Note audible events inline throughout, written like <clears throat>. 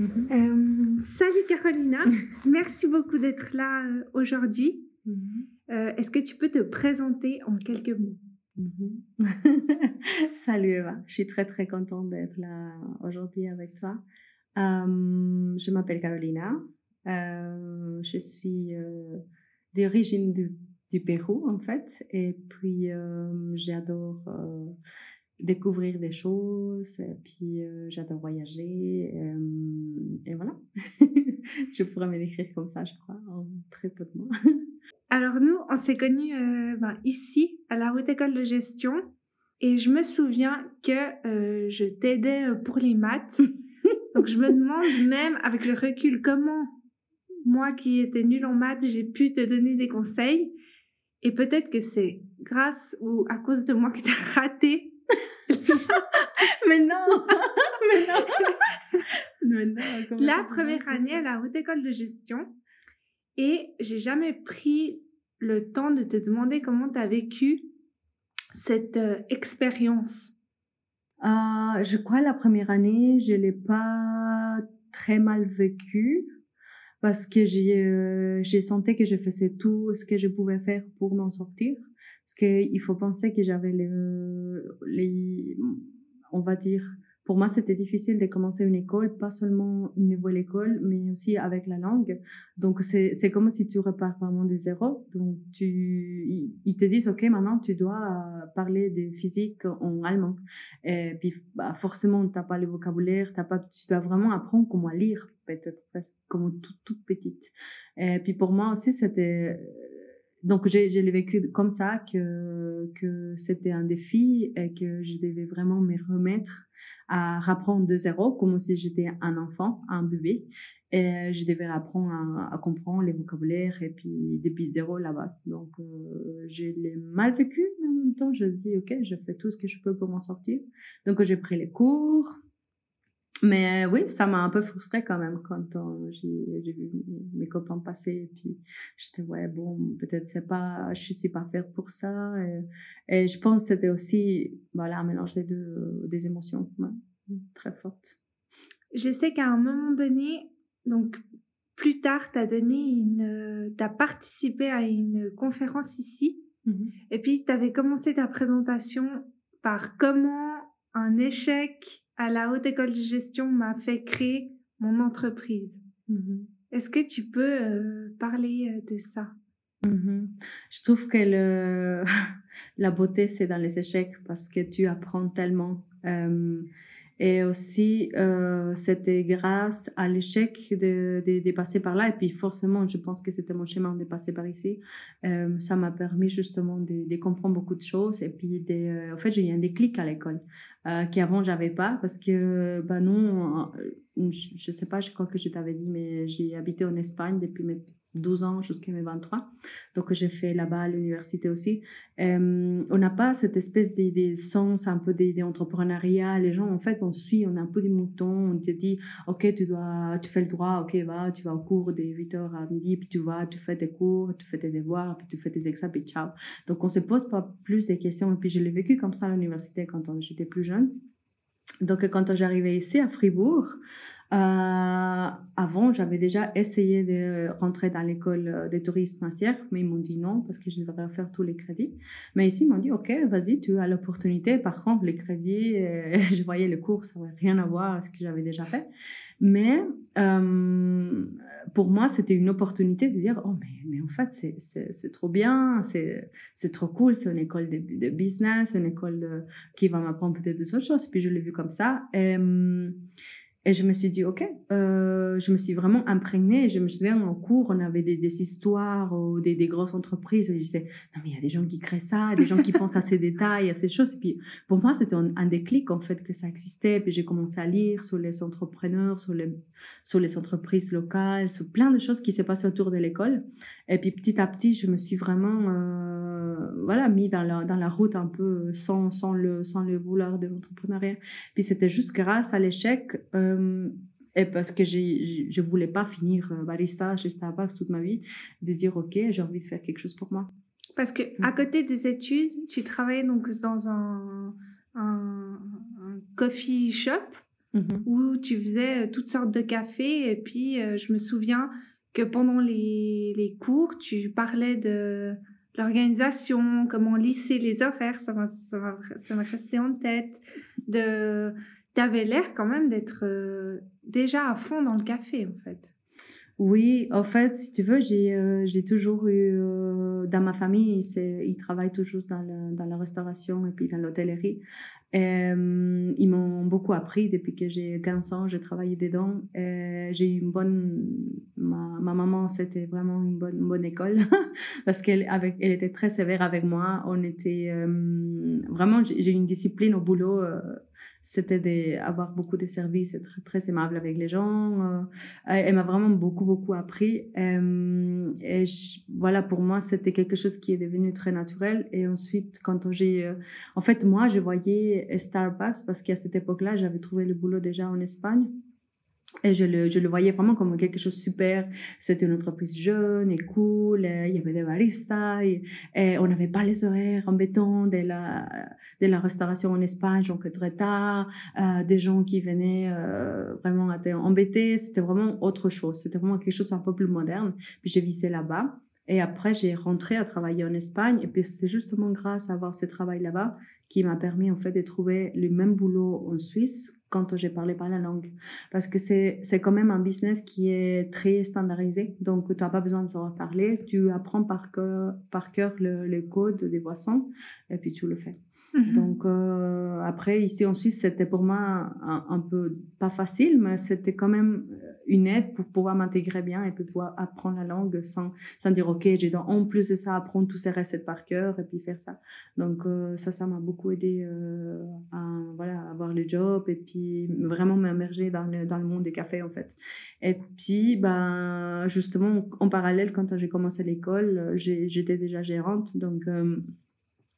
Euh, salut Carolina, <laughs> merci beaucoup d'être là euh, aujourd'hui. Mhm. Euh, est-ce que tu peux te présenter en quelques mots? Mhm. <laughs> Salut Eva, je suis très très contente d'être là aujourd'hui avec toi. je m'appelle Carolina, je suis d'origine du, du, Pérou en fait, et puis j'adore découvrir des choses, et puis euh, j'adore voyager, euh, et voilà. <laughs> je pourrais me décrire comme ça, je crois, en très peu de mots. <laughs> Alors nous, on s'est connus euh, ben, ici, à la Haute École de Gestion, et je me souviens que je t'aidais pour les maths. <laughs> Donc je me demande même, avec le recul, comment moi qui étais nulle en maths, j'ai pu te donner des conseils. Et peut-être que c'est grâce ou à cause de moi que tu as raté <laughs> mais non, mais non. mais non la première année à la haute école de gestion et j'ai jamais pris le temps de te demander comment tu as vécu cette euh, expérience. Euh, je crois la première année, je l'ai pas très mal vécu parce que j'ai euh, j'ai senti que je faisais tout ce que je pouvais faire pour m'en sortir. Parce qu'il faut penser que j'avais le, les, on va dire, pour moi, c'était difficile de commencer une école, pas seulement une nouvelle école, mais aussi avec la langue. Donc, c'est, comme si tu repars vraiment de zéro. Donc, tu, ils te disent, OK, maintenant, tu dois parler de physique en allemand. Et puis, bah, forcément, t'as pas le vocabulaire, t'as pas, tu dois vraiment apprendre comment lire, peut-être, comme toute petite. Et puis, pour moi aussi, c'était, donc j'ai l'ai vécu comme ça que que c'était un défi et que je devais vraiment me remettre à apprendre de zéro comme si j'étais un enfant un bébé. Et je devais apprendre à, comprendre les vocabulaires et puis depuis zéro la base. Donc euh, je l'ai mal vécu mais en même temps je dis ok je fais tout ce que je peux pour m'en sortir. Donc j'ai pris les cours mais euh, oui, ça m'a un peu frustrée quand même quand euh, j'ai vu mes copains passer. Et puis j'étais, ouais, bon, peut-être c'est pas, je suis pas faire pour ça. Et, je pense que c'était aussi, voilà, un mélange des deux, des émotions très fortes. Je sais qu'à un moment donné, donc plus tard, tu as donné une, as participé à une conférence ici. Mmh et puis tu avais commencé ta présentation par comment un échec à la haute école de gestion m'a fait créer mon entreprise. Mm-hmm. Est-ce que tu peux euh, parler euh, de ça? Mm-hmm. Je trouve que le... <laughs> la beauté, c'est dans les échecs parce que tu apprends tellement. Euh, et aussi, euh, c'était grâce à l'échec de, de, de, passer par là. Et puis, forcément, je pense que c'était mon chemin de passer par ici. Euh, ça m'a permis justement de, de, comprendre beaucoup de choses. Et puis, de, euh, en fait, j'ai eu un déclic à l'école euh, qu'avant, j'avais pas. Parce que, ben non, je, je sais pas, je crois que je t'avais dit, mais j'ai habité en Espagne depuis mes 12 ans jusqu'à mes 23. Donc, j'ai fait là-bas à l'université aussi. Euh, on n'a pas cette espèce de, sens un peu d'entrepreneuriat. Les gens, en fait, on suit, on a un peu des moutons. On te dit, OK, tu dois, tu fais le droit, OK, va, tu vas au cours de 8h à midi, puis tu vas, tu fais tes cours, tu fais tes devoirs, puis tu fais tes examens, puis ciao. Donc, on se pose pas plus de questions. Et puis, je l'ai vécu comme ça à l'université quand j'étais plus jeune. Donc, quand j'arrivais ici à Fribourg, avant, j'avais déjà essayé de rentrer dans l'école de tourisme financière, mais ils m'ont dit non parce que je devrais faire tous les crédits. Mais ici, ils m'ont dit, OK, vas-y, tu as l'opportunité. Par contre, les crédits, euh, <laughs> je voyais le cours, ça n'avait rien à voir avec ce que j'avais déjà fait. Mais euh, pour moi, c'était une opportunité de dire, oh, mais, en fait, c'est trop bien, c'est trop cool, c'est une école de, de, business, une école qui va m'apprendre peut-être des autres choses. Puis je l'ai vu comme ça. Et je me suis dit, OK, euh, je me suis vraiment imprégnée. Je me souviens, en cours, on avait des, des histoires ou des, des, grosses entreprises. Et je disais, non, mais il y a des gens qui créent ça, des gens qui <laughs> pensent à ces détails, à ces choses. Et puis, pour moi, c'était un, déclic, en fait, que ça existait. Puis j'ai commencé à lire sur les entrepreneurs, sur les, sur les entreprises locales, sur plein de choses qui s'est passé autour de l'école. Et puis, petit à petit, je me suis vraiment, euh, voilà, mis dans la, dans la route un peu sans, sans, le, sans le vouloir de l'entrepreneuriat. Puis c'était juste grâce à l'échec. Euh, euh, et parce que je ne voulais pas finir euh, barista chez Starbucks toute ma vie, de dire, OK, j'ai envie de faire quelque chose pour moi. Parce que à mm. côté des études, tu travaillais donc dans un, un, coffee shop. mhm. où tu faisais toutes sortes de cafés. Et puis, je me souviens que pendant les, les cours, tu parlais de l'organisation, comment lisser les horaires, ça m'a, resté en tête. De, avais l'air quand même d'être euh, déjà à fond dans le café, en fait. Oui, en fait, si tu veux, j'ai euh, toujours eu, euh, dans ma famille, ils travaillent toujours dans, la restauration et puis dans l'hôtellerie. Euh, ils m'ont beaucoup appris depuis que j'ai 15 ans, j'ai travaillé dedans. j'ai eu une bonne. Ma, ma maman, c'était vraiment une bonne, bonne école <laughs> parce qu'elle elle était très sévère avec moi. On était. vraiment, j'ai une discipline au boulot c'était d'avoir beaucoup de services, être très aimable avec les gens. Euh, elle m'a vraiment beaucoup, beaucoup appris. Euh, et voilà, pour moi, c'était quelque chose qui est devenu très naturel. Et ensuite, quand j'ai... Euh, en fait, moi, je voyais Starbucks parce qu'à cette époque-là, j'avais trouvé le boulot déjà en Espagne. Et je le, voyais vraiment comme quelque chose de super. C'était une entreprise jeune et cool. il y avait des baristas. Et, on n'avait pas les horaires embêtants de la, restauration en Espagne, donc très tard. Euh, des gens qui venaient euh, vraiment embêtés. C'était vraiment autre chose. C'était vraiment quelque chose un peu plus moderne. Puis j'ai visé là-bas. Et après, j'ai rentré à travailler en Espagne. Et puis, c'était justement grâce à avoir ce travail là-bas qui m'a permis, en fait, de trouver le même boulot en Suisse quand j'ai parlé pas la langue. Parce que c'est, c'est quand même un business qui est très standardisé. Donc, tu n'as pas besoin de savoir parler. Tu apprends par cœur, par cœur le, le code des boissons et puis tu le fais. Mhm. Donc euh, après, ici en Suisse, c'était pour moi un, peu pas facile, mais c'était quand même une aide pour pouvoir m'intégrer bien et puis pouvoir apprendre la langue sans, sans dire, OK, j'ai en plus de ça apprendre tous ces recettes par cœur et puis faire ça. Donc euh, ça, ça m'a beaucoup aidé euh, à voilà, avoir le job et puis vraiment m'immerger dans le, dans le monde du café en fait. Et puis, ben, justement, en parallèle, quand j'ai commencé l'école, j'étais déjà gérante. Donc,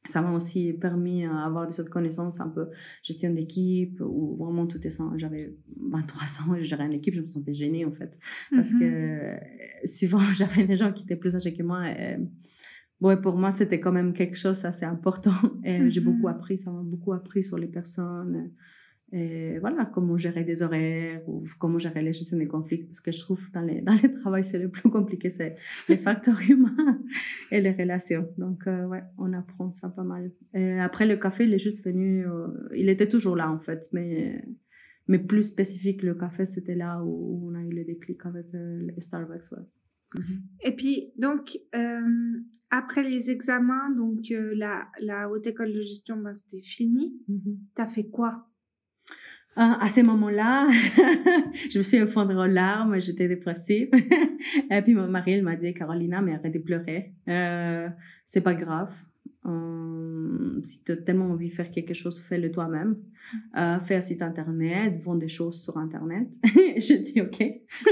ça m'a aussi permis d'avoir des autres connaissances un peu gestion d'équipe ou vraiment tout est ça. J'avais 23 <laughs> ans et je gérais une équipe, je me sentais gênée en fait. Parce que mm-hmm. souvent <laughs> j'avais des gens qui étaient plus âgés que moi. Et, bon, pour moi, c'était quand même quelque chose assez important et j'ai beaucoup mm-hmm. appris, ça m'a beaucoup appris sur les personnes. Et voilà, comment gérer des horaires ou comment gérer les gestions des conflits. Parce que je trouve dans les, dans les travails, c'est le plus compliqué, c'est les <laughs> facteurs humains et les relations. Donc, euh, ouais, on apprend ça pas mal. Et après, le café, il est juste venu, euh, il était toujours là en fait, mais, mais plus spécifique, le café, c'était là où, on a eu le déclic avec euh, le Starbucks. Ouais. Mhm. Et puis, donc, après les examens, donc la, la haute école de gestion, ben, c'était fini. Mhm. Tu as fait quoi? À ce moment-là, <laughs> je me suis effondrée en larmes, j'étais dépressive. <laughs> et puis mon mari, il m'a dit, Carolina, mais arrête de pleurer. Euh, c'est pas grave. Euh, si tu as tellement envie de faire quelque chose, fais-le toi-même. Euh, fais un site internet, vends des choses sur internet. <laughs> je dis, OK,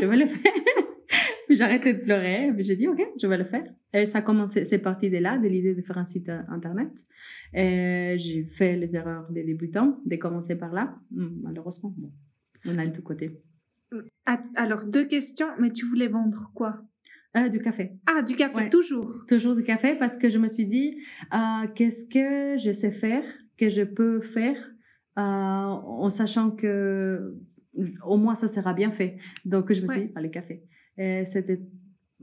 je vais le faire. Arrêté de pleurer. J'ai dit, OK, je vais le faire. Et ça a commencé, c'est parti de là, de l'idée de faire un site euh, internet. J'ai fait les erreurs des débutants, de commencer par là. Hmm, malheureusement, bon, on a le tout côté. Alors, deux questions, mais tu voulais vendre quoi? Euh, Du café. Ah, du café, toujours Toujours du café, parce que je me suis dit, euh, qu'est-ce que je sais faire, que je peux faire, en sachant que au moins ça sera bien fait. Donc, je me suis dit, ah, le café. C'était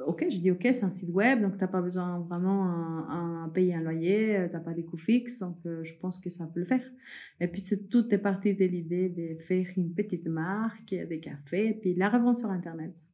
OK, j'ai dit OK, c'est un site web, donc tu n'as pas besoin vraiment à, payer un loyer, euh, tu n'as pas des coûts fixes, donc euh, je pense que ça peut le faire. Et puis c'est tout est parti de l'idée de faire une petite marque, des cafés, et puis la revente sur Internet.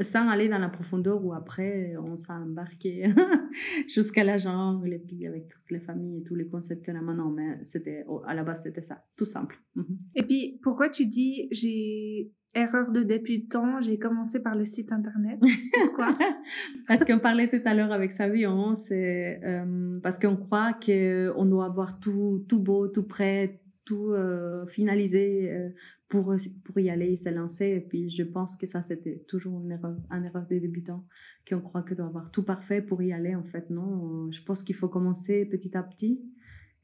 Sans aller dans la profondeur où après on s'est embarqué <laughs> jusqu'à la jungle, et puis avec toutes les familles et tous les concepts qu'on a maintenant. Mais c'était, à la base, c'était ça, tout simple. Mhm. Et puis pourquoi tu dis j'ai Erreur de débutant, j'ai commencé par le site internet? Pourquoi? <laughs> Parce qu'on parlait tout à l'heure avec Savion, c'est euh, parce qu'on croit qu'on doit avoir tout, tout beau, tout prêt, tout euh, finalisé euh, pour, pour y aller, se lancer. Et puis je pense que ça, c'était toujours une erreur, une erreur des débutants, qu'on croit qu'on doit avoir tout parfait pour y aller. En fait, non. Je pense qu'il faut commencer petit à petit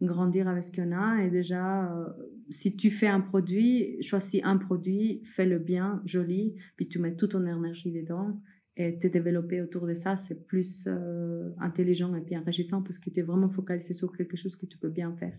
grandir avec ce qu'on a. Et déjà, euh, si tu fais un produit, choisis un produit, fais-le bien, joli, puis tu mets toute ton énergie dedans. Et te développer autour de ça, c'est plus euh, intelligent et puis enrichissant parce que tu es vraiment focalisé sur quelque chose que tu peux bien faire.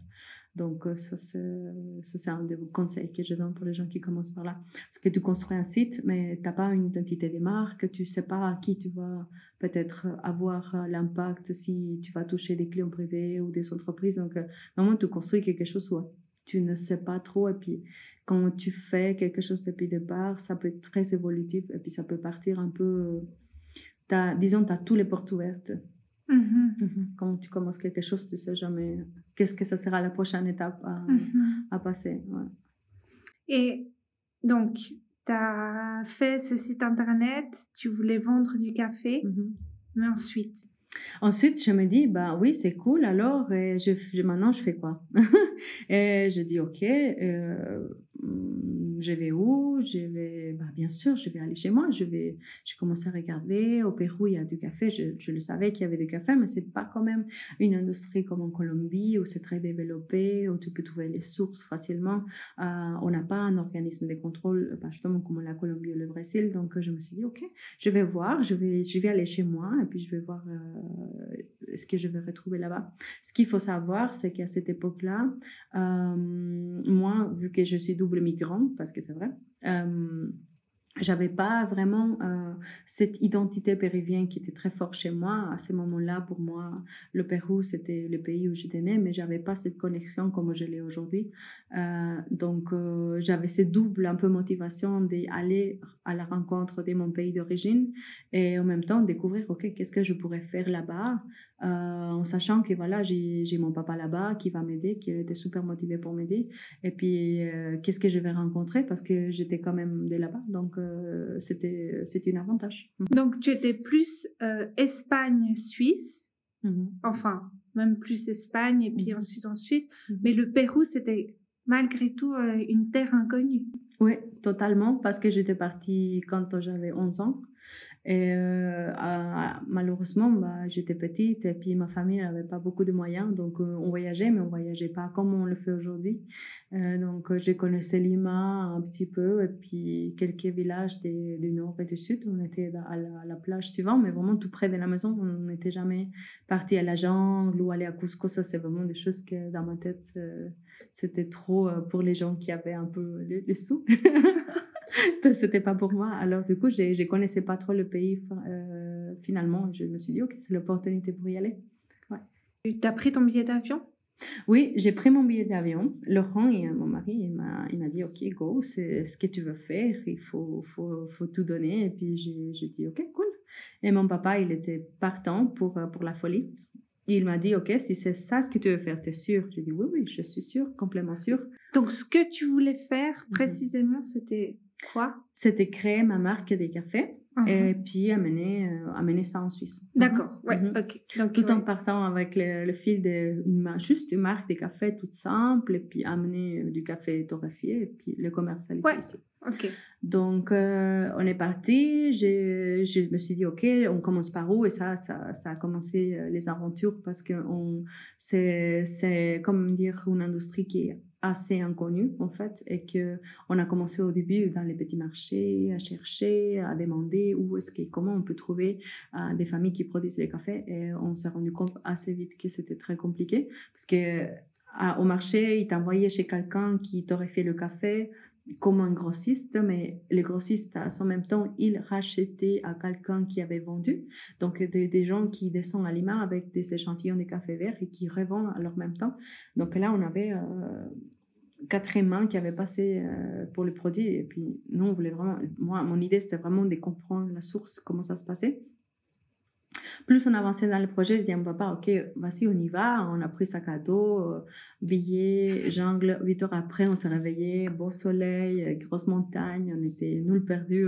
Donc, euh, ça, c'est un des conseils que je donne pour les gens qui commencent par là. Parce que tu construis un site, mais tu n'as pas une identité de marque, tu ne sais pas à qui tu vas peut-être avoir l'impact si tu vas toucher des clients privés ou des entreprises. Donc, vraiment, tu construis quelque chose où tu ne sais pas trop. Et puis, quand tu fais quelque chose depuis le départ, ça peut être très évolutif et puis ça peut partir un peu. As, disons, tu as tous les portes ouvertes. Mm-hmm. Quand tu commences quelque chose, tu sais jamais qu'est-ce que ça sera la prochaine étape à, mm-hmm. à passer. Et donc, tu as fait ce site internet, tu voulais vendre du café, mais ensuite? Ensuite, je me dis, bah oui, c'est cool, alors je, maintenant je fais quoi? <laughs> Et je dis, ok, euh, je vais où? Je vais, bah, bien sûr, je vais aller chez moi. Je vais, j'ai commencé à regarder. Au Pérou, il y a du café. Je, je le savais qu'il y avait du café, mais c'est pas quand même une industrie comme en Colombie où c'est très développé, où tu peux trouver les sources facilement. Euh, on n'a pas un organisme de contrôle, pas justement comme la Colombie ou le Brésil. Donc, je me suis dit, ok, je vais voir, je vais, je vais aller chez moi et puis je vais voir euh, ce que je vais retrouver là-bas. Ce qu'il faut savoir, c'est qu'à cette époque-là, moi, vu que je suis double migrant, parce que c'est vrai, euh, j'avais pas vraiment euh, cette identité péruvienne qui était très forte chez moi. À ce moment-là, pour moi, le Pérou, c'était le pays où j'étais née, mais j'avais pas cette connexion comme je l'ai aujourd'hui. Euh, donc, euh, j'avais cette double un peu motivation d'aller à la rencontre de mon pays d'origine et en même temps découvrir, OK, qu'est-ce que je pourrais faire là-bas, en sachant que voilà, j'ai mon papa là-bas qui va m'aider, qui était super motivé pour m'aider. Et puis, qu'est-ce que je vais rencontrer? Parce que j'étais quand même de là-bas. Donc, euh, c'était un avantage. Mhm. Donc tu étais plus euh, Espagne Suisse, mhm. enfin même plus Espagne et puis mhm. ensuite en Suisse, mais le Pérou c'était malgré tout euh, une terre inconnue. Oui, totalement, parce que j'étais partie quand j'avais 11 ans. Et euh, malheureusement, bah, j'étais petite et puis ma famille n'avait pas beaucoup de moyens. Donc, euh, on voyageait, mais on voyageait pas comme on le fait aujourd'hui. Euh, donc, je connaissais Lima un petit peu et puis quelques villages du nord et du sud. On était à la, plage souvent, mais vraiment tout près de la maison. On n'était jamais parti à la jungle ou aller à Cusco. Ça, c'est vraiment des choses que dans ma tête, c'était trop pour les gens qui avaient un peu les sous. <laughs> <laughs> c'était pas pour moi. Alors, du coup, je ne connaissais pas trop le pays euh, finalement. Je me suis dit, OK, c'est l'opportunité pour y aller. Ouais. Tu as pris ton billet d'avion? Oui, j'ai pris mon billet d'avion. Laurent, et, mon mari, il m'a dit, OK, go, c'est ce que tu veux faire. Il faut, faut, faut tout donner. Et puis, j'ai dit, OK, cool. Et mon papa, il était partant pour, pour la folie. Il m'a dit, OK, si c'est ça ce que tu veux faire, tu es sûr? J'ai dit, oui, oui, je suis sûre, complètement sûre. Donc, ce que tu voulais faire mhm. précisément, c'était Quoi? C'était créer ma marque des cafés. Uh-huh. Et puis amener, euh, amener ça en Suisse. D'accord, ouais, uh-huh. ok. Donc, tout en partant avec le, fil de juste une marque de café toute simple, et puis amener euh, du café torréfié, et puis le commercialiser ici. Donc, euh, on est parti. Je, je me suis dit, OK, on commence par où? Et ça, ça, ça a commencé les aventures parce que c'est, comme dire, une industrie qui est assez inconnu en fait et que on a commencé au début dans les petits marchés à chercher à demander où est-ce que comment on peut trouver euh, des familles qui produisent les cafés. Et on s'est rendu compte assez vite que c'était très compliqué parce que au marché ils t'envoyaient chez quelqu'un qui t'aurait fait le café comme un grossiste, mais le grossiste, son même temps, il rachetait à quelqu'un qui avait vendu. Donc, des, gens qui descendent à Lima avec des échantillons de café vert et qui revendent à leur même temps. Donc là, on avait euh, quatre mains qui avaient passé euh, pour le produit. Et puis, nous, on voulait vraiment. Moi, mon idée, c'était vraiment de comprendre la source, comment ça se passait. Plus on avançait dans le projet, je dis à mon papa, OK, voici, on y va. On a pris sac à dos, euh, billets, jungle. Huit heures après, on s'est réveillé, beau soleil, euh, grosse montagne. On était nuls perdus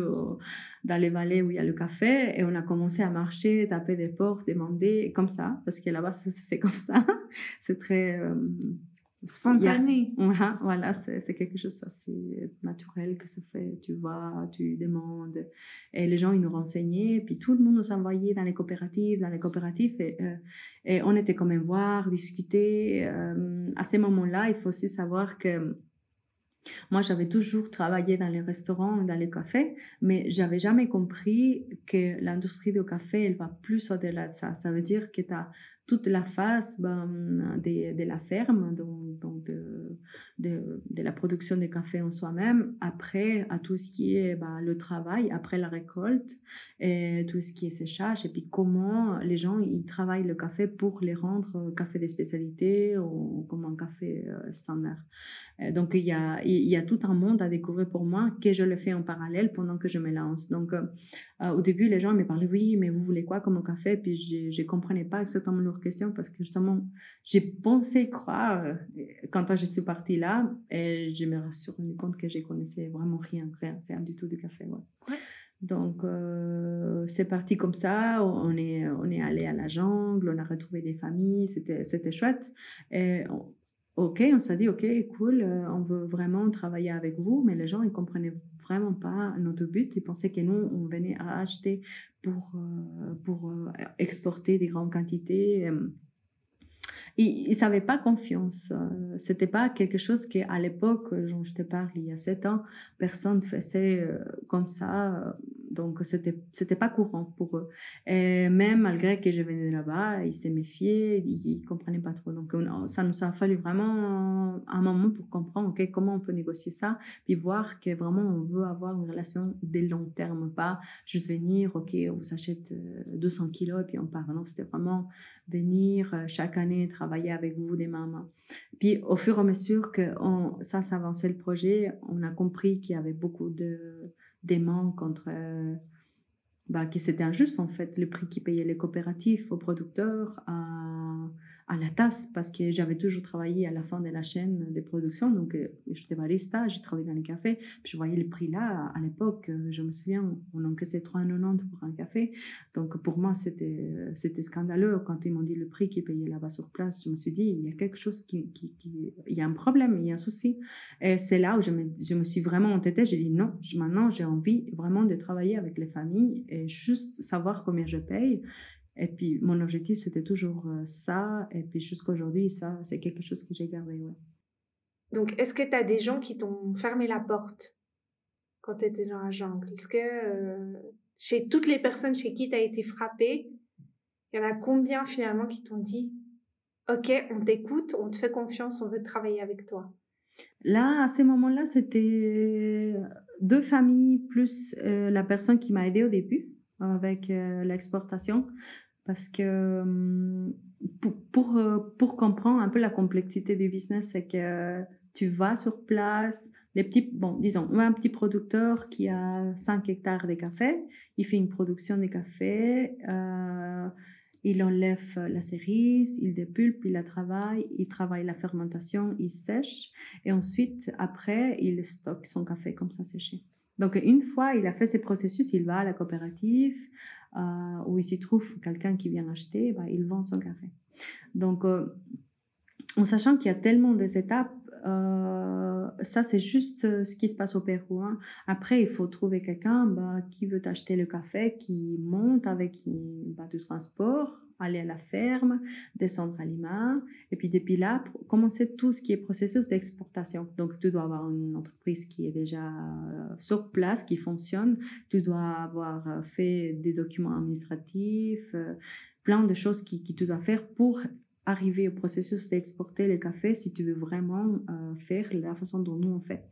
dans les vallées où il y a le café. Et on a commencé à marcher, taper des portes, demander, comme ça, parce que là-bas, ça se fait comme ça. <laughs> C'est très spontané. voilà, c'est quelque chose assez naturel que se fait. Tu vas, tu demandes. Et les gens, ils nous renseignaient. Puis tout le monde nous envoyait dans les coopératives, dans les coopératives. Et, euh, et on était quand même voir, discuter. Euh, à ces moments-là, il faut aussi savoir que Moi, j'avais toujours travaillé dans les restaurants, dans les cafés, mais j'avais jamais compris que l'industrie du café, elle va plus au-delà de ça. Ça veut dire que tu as toute la phase ben, de, la ferme, donc, de, de, la production de café en soi-même, après à tout ce qui est ben, le travail, après la récolte, et tout ce qui est séchage, et puis comment les gens ils travaillent le café pour les rendre café de spécialité ou comme un café euh, standard. donc il y, a, il y a tout un monde à découvrir pour moi que je le fais en parallèle pendant que je me lance. Donc euh, au début, les gens me parlaient, oui, mais vous voulez quoi comme café? Puis je ne comprenais pas exactement leur question parce que justement, j'ai pensé croire euh, quand je suis partie là et je me suis rendu compte que je connaissais vraiment rien, rien, rien du tout du café. Donc, euh, c'est parti comme ça. On est, on est allé à la jungle, on a retrouvé des familles, c'était, c'était chouette. Et OK, on s'est dit, OK, cool, euh, on veut vraiment travailler avec vous, mais les gens, ils comprenaient vraiment pas notre but. Ils pensaient que nous, on venait à acheter pour, euh, pour euh, exporter des grandes quantités. Ils ne savaient pas confiance. C'était pas quelque chose qu'à l'époque, je te parle, il y a sept ans, personne ne faisait comme ça donc, c'était, c'était pas courant pour eux. Et même malgré que je venais de là-bas, ils se méfiaient, ils, ne comprenaient pas trop. Donc, ça nous a fallu vraiment un moment pour comprendre, OK, comment on peut négocier ça, puis voir que vraiment on veut avoir une relation de long terme, pas juste venir, OK, on vous achète 200 euh, kilos et puis on part. Non, c'était vraiment venir euh, chaque année travailler avec vous des mamans. Puis, au fur et à mesure que ça s'avançait le projet, on a compris qu'il y avait beaucoup de des manques entre euh, bah, que c'était injuste en fait le prix qui payaient les coopératifs aux producteurs à, à la tasse parce que j'avais toujours travaillé à la fin de la chaîne de production. Donc, euh, j'étais barista, j'ai travaillé dans les cafés. Puis je voyais les prix là. À l'époque, euh, je me souviens, on encaissait 3,90 pour un café. Donc, pour moi, c'était, c'était scandaleux. Quand ils m'ont dit le prix qu'ils payaient là-bas sur place, je me suis dit, il y a quelque chose qui, qui, il y a un problème, il y a un souci. Et c'est là où je me, je me suis vraiment entêtée. J'ai dit non, maintenant, j'ai envie vraiment de travailler avec les familles et juste savoir combien je paye. Et puis, mon objectif, c'était toujours euh, ça. Et puis, jusqu'à aujourd'hui, ça, c'est quelque chose que j'ai gardé, ouais. Donc, est-ce que tu as des gens qui t'ont fermé la porte quand tu étais dans la jungle? Est-ce que euh, chez toutes les personnes chez qui tu as été frappé, il y en a combien finalement qui t'ont dit Ok, on t'écoute, on te fait confiance, on veut travailler avec toi? Là, à ces moments-là, c'était deux familles plus euh, la personne qui m'a aidé au début avec l'exportation parce que pour, pour, euh, pour, comprendre un peu la complexité du business, c'est que tu vas sur place, les petits, bon, disons, un petit producteur qui a 5 hectares de café, il fait une production de café, euh, il enlève la cerise, il dépulpe, il la travaille, il travaille la fermentation, il sèche, et ensuite, après, il stocke son café comme ça séché. Donc, une fois il a fait ce processus, il va à la coopérative euh, où il s'y trouve quelqu'un qui vient acheter, bah, il vend son café. Donc, euh, en sachant qu'il y a tellement d'étapes, euh, ça c'est juste euh, ce qui se passe au Pérou. Hein. Après, il faut trouver quelqu'un bah, qui veut acheter le café, qui monte avec bah, du transport, aller à la ferme, descendre à Lima, et puis depuis là, commencer tout ce qui est processus d'exportation. Donc, tu dois avoir une entreprise qui est déjà euh, sur place, qui fonctionne, tu dois avoir fait des documents administratifs, plein de choses qui, qui tu dois faire pour arriver au processus d'exporter le café si tu veux vraiment euh, faire la façon dont nous on fait.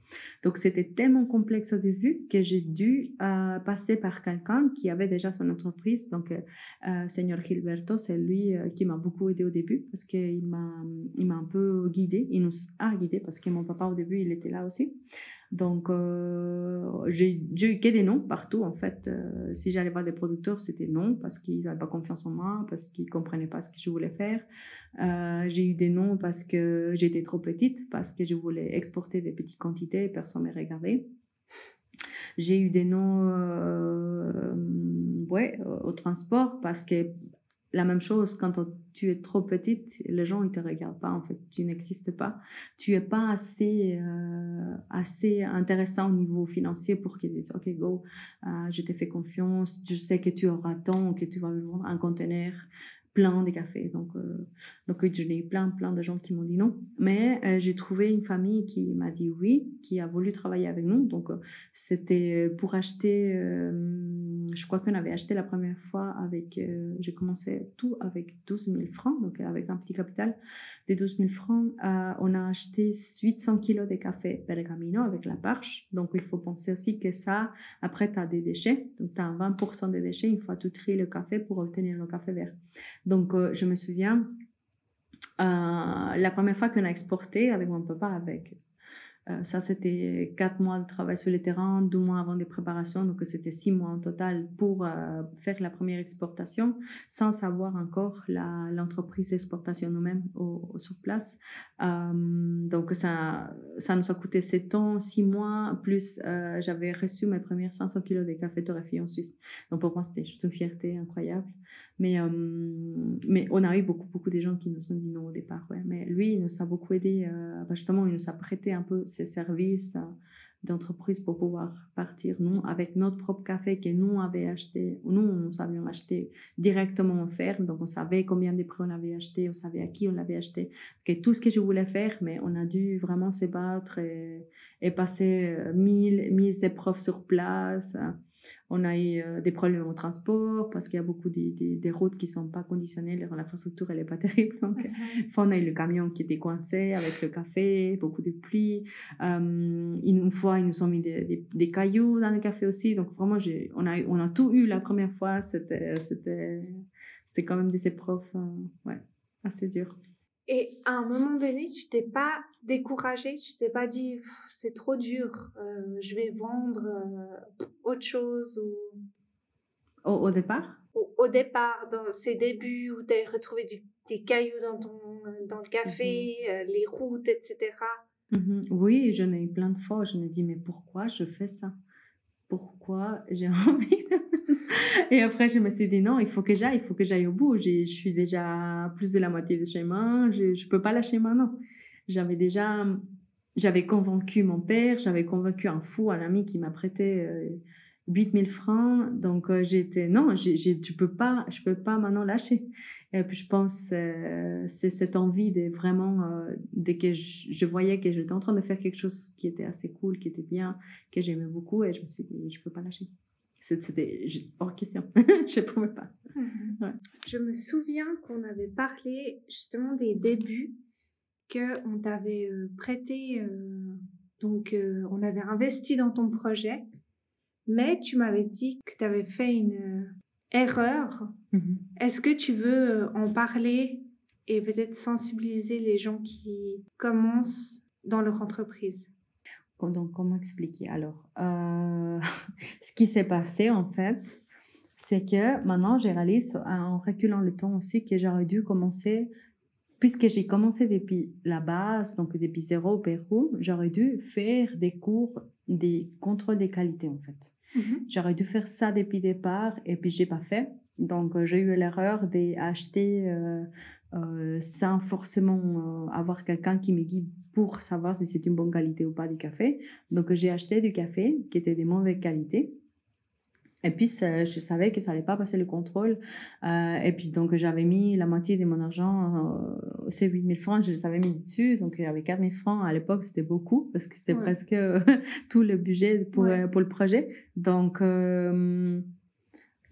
Donc c'était tellement complexe au début que j'ai dû euh, passer par quelqu'un qui avait déjà son entreprise. Donc euh, euh Seigneur Gilberto, c'est lui qui m'a beaucoup aidé au début parce qu'il m'a il m'a un peu guidé, il nous a guidé parce que mon papa au début il était là aussi. Donc, euh, j'ai eu que des noms partout, en fait. Euh, si j'allais voir des producteurs, c'était non, parce qu'ils n'avaient pas confiance en moi, parce qu'ils ne comprenaient pas ce que je voulais faire. Euh, j'ai eu des noms parce que j'étais trop petite, parce que je voulais exporter des petites quantités et personne ne me regardait. J'ai eu des noms ouais, au transport parce que la même chose quand tu es trop petite, les gens ils te regardent pas en fait, tu n'existes pas. Tu es pas assez euh, assez intéressant au niveau financier pour qu'ils disent OK go, euh, je t'ai fait confiance, je sais que tu auras tant, que tu vas vendre un conteneur plein de cafés. Donc, euh, donc j'ai eu plein, plein de gens qui m'ont dit non. Mais euh, j'ai trouvé une famille qui m'a dit oui, qui a voulu travailler avec nous. Donc, euh, c'était pour acheter, je crois qu'on avait acheté la première fois avec, j'ai commencé tout avec 12 000 francs, donc avec un petit capital de 12 000 francs. on a acheté 800 kilos de café Pellegrino avec la parche. Donc, il faut penser aussi que ça, après, tu as des déchets. Donc, tu as 20% des déchets une fois tu tries le café pour obtenir le café vert. Donc, euh, je me souviens, euh, la première fois qu'on a exporté avec mon papa, avec euh, ça, c'était quatre mois de travail sur le terrain, deux mois avant des préparations, donc c'était six mois en total pour euh, faire la première exportation, sans savoir encore l'entreprise d'exportation nous-mêmes sur place. Euh, donc ça, ça nous a coûté sept ans, six mois, plus j'avais reçu mes premières 500 kilos de café torréfié en Suisse. Donc pour moi, c'était juste une fierté incroyable. Mais, mais on a eu beaucoup, beaucoup de gens qui nous ont dit non au départ. Mais lui, il nous a beaucoup aidé. Bah, justement, il nous a prêté un peu ces services d'entreprise pour pouvoir partir, nous, avec notre propre café que nous avions acheté, nous, nous avions acheté directement en ferme, donc on savait combien de prix on avait acheté, on savait à qui on l'avait acheté, que tout ce que je voulais faire, mais on a dû vraiment se battre et, et passer euh, mille, mille épreuves sur place. On a eu euh, des problèmes au transport parce qu'il y a beaucoup de, des routes qui sont pas conditionnées, l'infrastructure elle est pas <laughs> terrible. Donc, on a eu le camion qui était coincé avec le café, beaucoup de pluie. Euh, une fois, ils nous ont mis des, des, cailloux dans le café aussi. Donc vraiment, on a, on a tout eu la première fois. C'était quand même des épreuves, euh, ouais, assez dures. Et à un moment donné, tu t'es pas découragé, tu t'es pas dit c'est trop dur, euh, je vais vendre euh, autre chose ou au, départ? Au, départ, dans ces débuts où tu as retrouvé du, des cailloux dans ton dans le café, mhm. euh, les routes, etc. Mhm. Oui, j'en ai eu plein de fois. Je me dis mais pourquoi je fais ça? Pourquoi j'ai <laughs> envie de <laughs> et après, je me suis dit, non, il faut que j'aille, il faut que j'aille au bout. Je suis déjà plus de la moitié du chemin, je ne peux pas lâcher maintenant. J'avais déjà, j'avais convaincu mon père, j'avais convaincu un fou, un ami qui m'a prêté 8000 euh, francs. Donc, euh, j'étais, non, je peux pas, je peux pas maintenant lâcher. Et puis, je pense, euh, c'est cette envie de vraiment, dès que je, voyais que j'étais en train de faire quelque chose qui était assez cool, qui était bien, que j'aimais beaucoup, et je me suis dit, je peux pas lâcher. C'était hors question. <laughs> je ne pouvais pas. Mhm. Je me souviens qu'on avait parlé justement des débuts, qu'on t'avait euh, prêté, euh, donc euh, on avait investi dans ton projet, mais tu m'avais dit que tu avais fait une erreur. Mhm. Est-ce que tu veux en parler et peut-être sensibiliser les gens qui commencent dans leur entreprise? Donc, comment expliquer? Alors, euh, <laughs> ce qui s'est passé, en fait, c'est que maintenant, j'ai réalisé, en reculant le temps aussi, que j'aurais dû commencer, puisque j'ai commencé depuis la base, donc depuis zéro au Pérou, j'aurais dû faire des cours, des contrôles des qualités, en fait. Mm-hmm. J'aurais dû faire ça depuis le départ, et puis j'ai pas fait. Donc, j'ai eu l'erreur d'acheter euh, euh, sans forcément avoir quelqu'un qui me guide pour savoir si c'est une bonne qualité ou pas du café. Donc, j'ai acheté du café qui était de mauvaise qualité. Et puis, je savais que ça allait pas passer le contrôle. Euh, et puis, donc, j'avais mis la moitié de mon argent, euh, ces 8000 francs, je les avais mis dessus. Donc, j'avais 4000 francs. À l'époque, c'était beaucoup parce que c'était presque <laughs> tout le budget pour, pour le projet. Donc, euh,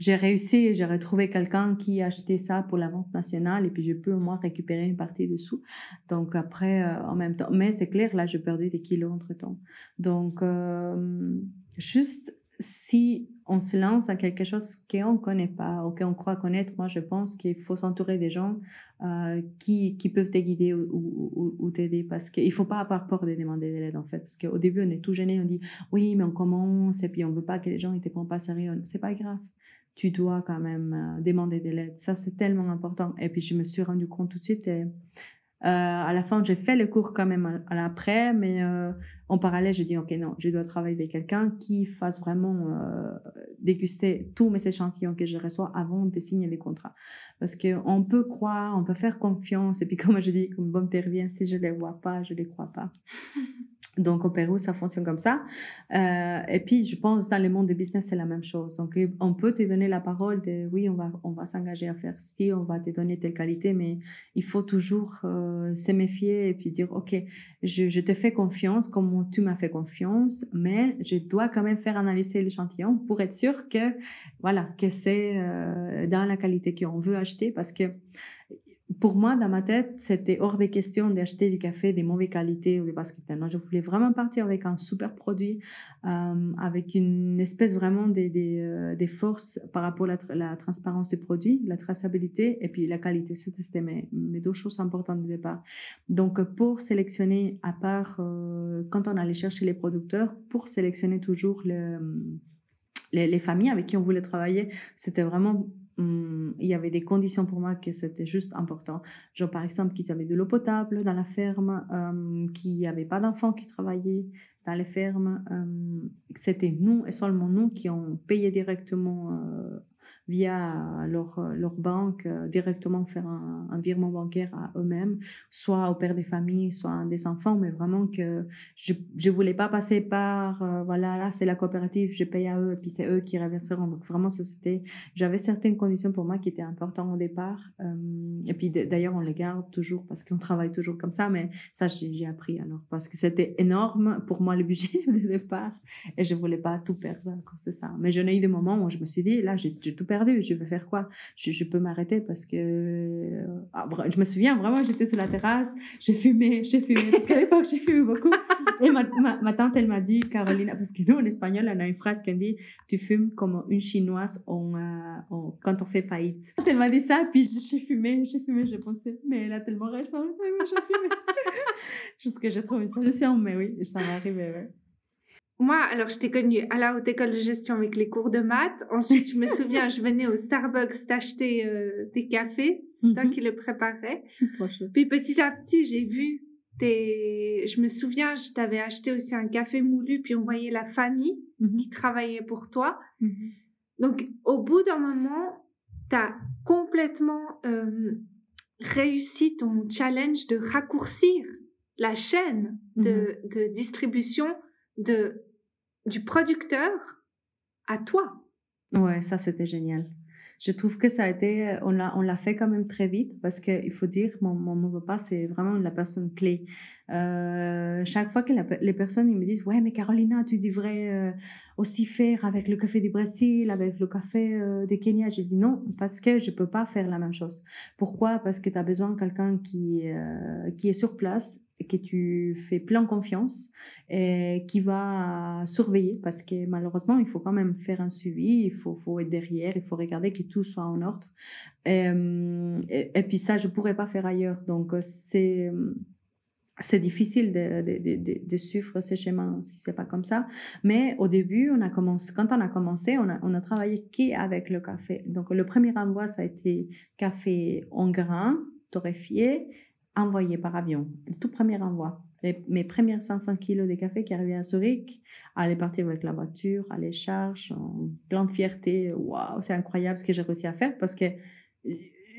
j'ai réussi, j'ai retrouvé quelqu'un qui achetait ça pour la vente nationale et puis je peux au moins récupérer une partie dessous. Donc après, euh, en même temps, mais c'est clair, là, j'ai perdu des kilos entre temps. Donc, euh, juste si on se lance à quelque chose qu'on ne connaît pas ou qu'on croit connaître, moi je pense qu'il faut s'entourer des gens euh, qui, qui peuvent te guider ou, ou, ou t'aider parce qu'il ne faut pas avoir peur de demander de l'aide en fait. Parce qu'au début on est tout gêné, on dit oui mais on commence et puis on ne veut pas que les gens ne te prennent pas sérieux. C'est pas grave tu dois quand même euh, demander de l'aide. Ça, c'est tellement important. Et puis, je me suis rendu compte tout de suite. Et, euh, à la fin, j'ai fait le cours quand même à, l'après, mais euh, en parallèle, je dis, OK, non, je dois travailler avec quelqu'un qui fasse vraiment déguster tous mes échantillons que je reçois avant de signer les contrats. Parce qu'on peut croire, on peut faire confiance, et puis <laughs> comme je dis, comme bon père vient, si je ne les vois pas, je ne les crois pas. <laughs> Donc, au Pérou, ça fonctionne comme ça. Euh, et puis, je pense, dans le monde du business, c'est la même chose. Donc, on peut te donner la parole de, oui, on va, on va s'engager à faire ci, on va te donner telle qualité, mais il faut toujours euh, se méfier et puis dire, OK, je, je te fais confiance comme tu m'as fait confiance, mais je dois quand même faire analyser l'échantillon pour être sûr que, voilà, que c'est euh, dans la qualité qu'on veut acheter parce que pour moi, dans ma tête, c'était hors des questions d'acheter du café de mauvaise qualité ou des baskets. Non, je voulais vraiment partir avec un super produit, euh, avec une espèce vraiment des, des, euh, forces par rapport à la, transparence du produit, la traçabilité et puis la qualité. C'était mes, mes, deux choses importantes au départ. Donc, pour sélectionner, à part euh, quand on allait chercher les producteurs, pour sélectionner toujours le, les familles avec qui on voulait travailler, c'était vraiment Hum, il y avait des conditions pour moi que c'était juste important. Genre, par exemple, qu'ils avaient de l'eau potable dans la ferme, euh, qu'il n'y avait pas d'enfants qui travaillaient dans les fermes. Euh, c'était nous et seulement nous qui ont payé directement euh, via leur, leur banque euh, directement faire un, un virement bancaire à eux-mêmes, soit au père des familles, soit des enfants, mais vraiment que je ne voulais pas passer par, euh, voilà, là c'est la coopérative, je paye à eux, et puis c'est eux qui reverseront. Donc vraiment, c'était, j'avais certaines conditions pour moi qui étaient importantes au départ. Euh, et puis d'ailleurs, on les garde toujours parce qu'on travaille toujours comme ça, mais ça, j'ai appris alors, parce que c'était énorme pour moi le budget <laughs> de départ, et je voulais pas tout perdre à cause ça. Mais j'en ai eu des moments où je me suis dit, là, j'ai tout perdu, je vais faire quoi? Je, peux m'arrêter parce que euh, ah, je me souviens vraiment, j'étais sur la terrasse, j'ai fumé, j'ai fumé, parce qu'à l'époque, j'ai fumé beaucoup. Et ma, tante, elle m'a dit, Carolina, parce que nous, en espagnol, on a une phrase qui dit, tu fumes comme une chinoise on, euh, quand on fait faillite. Elle m'a dit ça, puis j'ai fumé, j'ai fumé, j'ai pensé, mais elle a tellement raison, j'ai fumé. <laughs> Jusque j'ai trouvé une solution, mais oui, ça m'est arrivé. Moi, alors, je t'ai connue à la haute école de gestion avec les cours de maths. Ensuite, je me <laughs> souviens, je venais au Starbucks t'acheter euh, des cafés. C'est toi mhm. qui le préparais. Puis petit à petit, j'ai vu tes... Je me souviens, je t'avais acheté aussi un café moulu, puis on voyait la famille mhm. qui travaillait pour toi. Mhm. Donc, au bout d'un moment, tu as complètement euh, réussi ton challenge de raccourcir la chaîne de, de distribution de, du producteur à toi. Ouais, ça c'était génial. Je trouve que ça a été, on l'a, on l'a fait quand même très vite parce qu'il faut dire, mon, mon, papa, c'est vraiment la personne clé. Euh, chaque fois que les personnes ils me disent, ouais, mais Carolina, tu devrais euh, aussi faire avec le café du Brésil, avec le café euh, du Kenya. J'ai dit non, parce que je peux pas faire la même chose. Pourquoi? Parce que tu as besoin de quelqu'un qui, qui est sur place que tu fais plein confiance et qui va surveiller parce que malheureusement il faut quand même faire un suivi il faut, faut être derrière il faut regarder que tout soit en ordre et, et, puis ça je pourrais pas faire ailleurs donc c'est c'est difficile de, de, de, de, suivre ce schéma si c'est pas comme ça. Mais au début, on a commencé, quand on a commencé, on a, on a travaillé qu'avec le café? Donc, le premier envoi, ça a été café en grains, torréfié, envoyé par avion, le tout premier envoi. mes premières 500 kilos de café qui arrivaient à Zurich, aller partir avec la voiture, aller charge, en plein de fierté. Waouh, c'est incroyable ce que j'ai réussi à faire parce que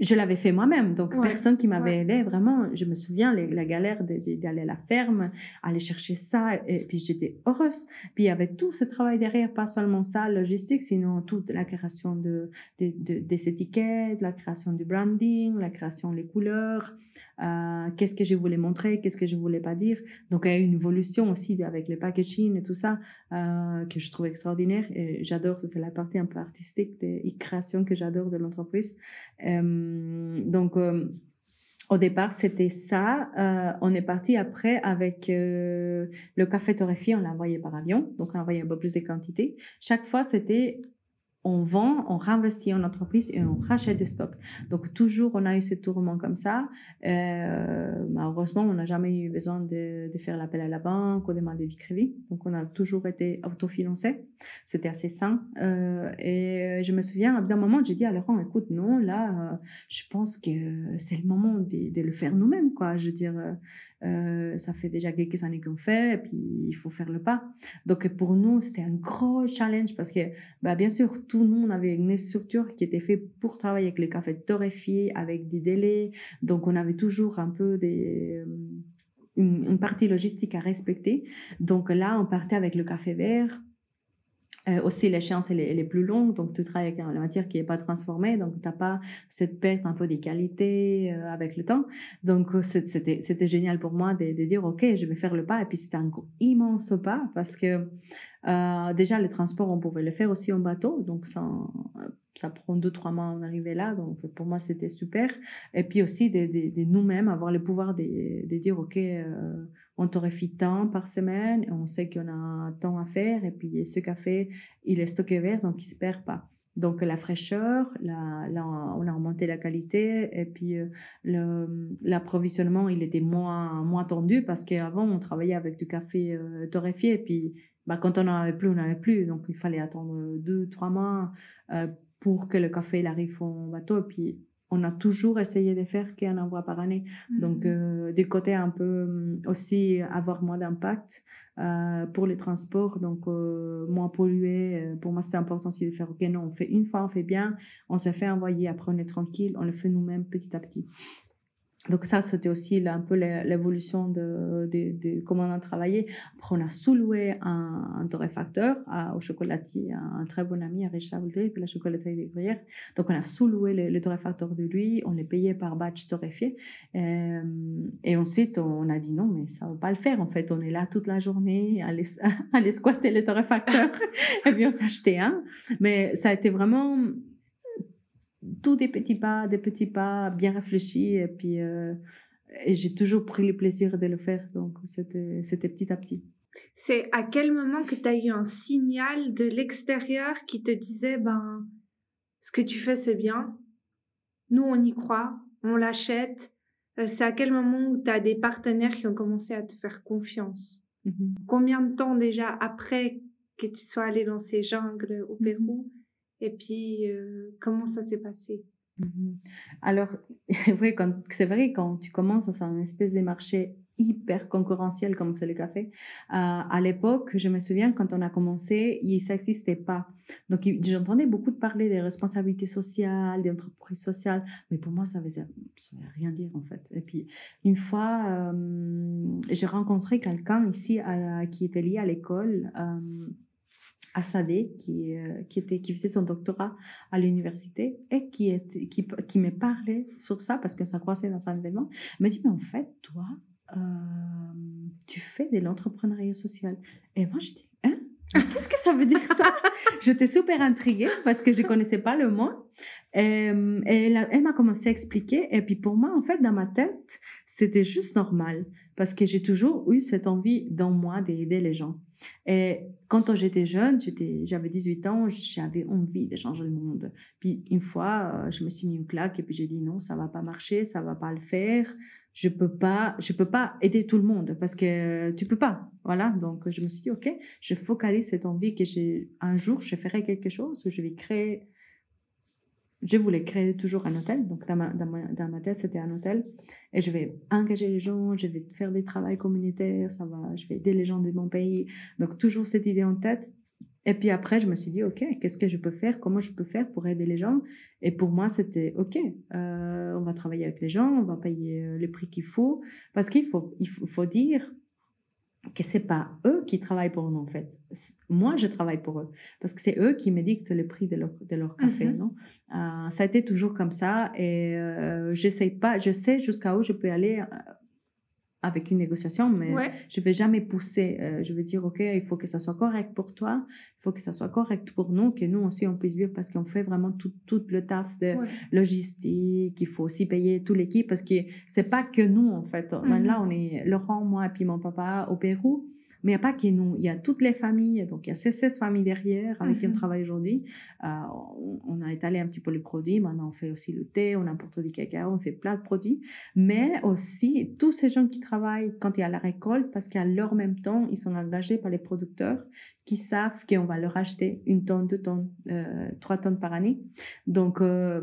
je l'avais fait moi-même, donc personne qui m'avait aidé. Vraiment, je me souviens la galère d'aller à la ferme, aller chercher ça, et puis j'étais heureuse. Puis il y avait tout ce travail derrière, pas seulement ça, logistique, sinon toute la création de, des étiquettes, la création du branding, la création des couleurs, euh, qu'est-ce que je voulais montrer, qu'est-ce que je voulais pas dire. Donc il y a eu une évolution aussi avec le packaging et tout ça euh, que je trouve extraordinaire. J'adore, c'est la partie un peu artistique des créations que j'adore de l'entreprise. Euh, donc au départ, c'était ça. Euh, on est parti après avec euh, le café torréfié, on l'a envoyé par avion, donc on a envoyé un peu plus de quantité. Chaque fois, c'était on vend, on réinvestit en entreprise et on rachète du stock. Donc toujours, on a eu ce tourment comme ça. Euh, malheureusement, on n'a jamais eu besoin de, faire l'appel à la banque ou demander du crédit. Donc on a toujours été autofinancé. C'était assez sain. Euh, et je me souviens, d'un moment, j'ai dit à Laurent, écoute, non, là, euh, je pense que c'est le moment de, le faire nous-mêmes, quoi. Je veux dire, euh, ça fait déjà quelques années qu'on fait, et puis il faut faire le pas. Donc pour nous, c'était un gros challenge parce que, bah, bien sûr, tout nous, on avait une structure qui était faite pour travailler avec les cafés torréfiés, avec des délais. Donc on avait toujours un peu des... une, partie logistique à respecter. Donc là, on partait avec le café vert. Euh, aussi, l'échéance, elle, elle, est plus longue, donc tu travailles avec la matière qui n'est pas transformée, donc tu n'as pas cette perte un peu des qualités euh, avec le temps. Donc, euh, c'était, c'était génial pour moi de, de, dire, OK, je vais faire le pas. Et puis, c'était un immense pas parce que euh, déjà, le transport, on pouvait le faire aussi en bateau, donc sans, ça prend deux, trois mois en arriver là. Donc, pour moi, c'était super. Et puis aussi, de, de, nous-mêmes, avoir le pouvoir de, de dire, OK, euh, on torréfie tant par semaine, on sait qu'on a tant à faire. Et puis, ce café, il est stocké vert, donc il ne se perd pas. Donc, la fraîcheur, la, la, on a augmenté la qualité. Et puis, euh, l'approvisionnement, il était moins, moins tendu parce qu'avant, on travaillait avec du café euh, torréfié. Et puis, bah, quand on n'en avait plus, on n'en avait plus. Donc, il fallait attendre deux, trois mois euh, pour que le café il arrive en bateau. Et puis, on a toujours essayé de faire qu'un envoi par année. Donc, mmh. euh, des côtés un peu mmh, aussi avoir moins d'impact euh, pour les transports, donc euh, moins polluer. Pour moi, c'est important aussi de faire, OK, non, on fait une fois, on fait bien, on se fait envoyer, après on est tranquille, on le fait nous-mêmes petit à petit. Donc ça, c'était aussi un peu l'évolution de, de, de, comment on a travaillé. Après, on a sous-loué un, un torréfacteur à, au chocolatier, un, très bon ami à Richard Voldry, puis la chocolaterie des Gruyères. Donc, on a sous-loué le, le, torréfacteur de lui, on les payait par batch torréfié. Euh, et ensuite, on a dit non, mais ça va pas le faire. En fait, on est là toute la journée à aller, <laughs> à aller squatter le torréfacteur. <laughs> et puis, on s'achetait un. Mais ça a été vraiment tout des petits pas, des petits pas bien réfléchis. Et puis, euh, et j'ai toujours pris le plaisir de le faire. Donc, c'était, petit à petit. C'est à quel moment que tu as eu un signal de l'extérieur qui te disait, ben, ce que tu fais, c'est bien. Nous, on y croit, on l'achète. Euh, c'est à quel moment où tu as des partenaires qui ont commencé à te faire confiance? Mm-hmm. Combien de temps déjà après que tu sois allé dans ces jungles au. Pérou et puis, euh, comment ça s'est passé? Mmh Alors, <laughs> oui, c'est vrai, quand tu commences dans un espèce de marché hyper concurrentiel comme c'est le café, euh, à l'époque, je me souviens, quand on a commencé, ça n'existait pas. Donc, j'entendais beaucoup parler des responsabilités sociales, des entreprises sociales, mais pour moi, ça ne veut, rien dire, en fait. Et puis, une fois, euh, j'ai rencontré quelqu'un ici qui était lié à l'école. Assadé, qui, euh, qui, était, qui faisait son doctorat à l'université et qui, est, qui, qui me parlait sur ça parce que ça croisait dans un événement. M'a dit, mais en fait, toi, euh, tu fais de l'entrepreneuriat social. Et moi, je dis, hein? Qu'est-ce que ça veut dire ça? <laughs> J'étais super intriguée parce que je connaissais pas le mot. Et, et elle, m'a commencé à expliquer. Et puis pour moi, en fait, dans ma tête, c'était juste normal parce que j'ai toujours eu cette envie dans moi d'aider les gens. Et quand j'étais jeune, j'avais 18 ans, j'avais envie de changer le monde. Puis une fois, euh, je me suis mis une claque et puis j'ai dit non, ça va pas marcher, ça va pas le faire. Je peux pas, je peux pas aider tout le monde parce que tu peux pas. Voilà. Donc je me suis dit ok, je focalise cette envie que j'ai un jour je ferai quelque chose je vais créer je voulais créer toujours un hôtel. Donc, dans ma, tête, c'était un hôtel. Et je vais engager les gens, je vais faire des travaux communautaires, ça va, je vais aider les gens de mon pays. Donc, toujours cette idée en tête. Et puis après, je me suis dit, OK, qu'est-ce que je peux faire? Comment je peux faire pour aider les gens? Et pour moi, c'était OK, euh, on va travailler avec les gens, on va payer euh, les prix qu'il faut. Parce qu'il faut, il faut dire, que c'est pas eux qui travaillent pour nous en fait. Moi, je travaille pour eux parce que c'est eux qui me dictent le prix de leur, de leur café. Mm-hmm. non? Euh, ça a été toujours comme ça et euh, j'essaie pas, je sais jusqu'à où je peux aller euh, avec une négociation, mais je vais jamais pousser. Euh, je vais dire, OK, il faut que ça soit correct pour toi, il faut que ça soit correct pour nous, que nous aussi on puisse vivre parce qu'on fait vraiment tout, tout le taf de logistique, il faut aussi payer toute l'équipe parce que c'est pas que nous en fait. Mm-hmm. Là, on est Laurent, moi et puis mon papa au Pérou. Mais il n'y a pas que nous, il y a toutes les familles. Donc, il y a ces 16 familles derrière avec qui on mhm. travaille aujourd'hui. Euh, on, a étalé un petit peu les produits. Maintenant, on fait aussi le thé, on importe du cacao, on fait plein de produits. Mais aussi, tous ces gens qui travaillent quand il y a la récolte, parce qu'à leur même temps, ils sont engagés par les producteurs qui savent qu'on va leur acheter une tonne, deux tonnes, euh, trois tonnes par année. Donc, euh,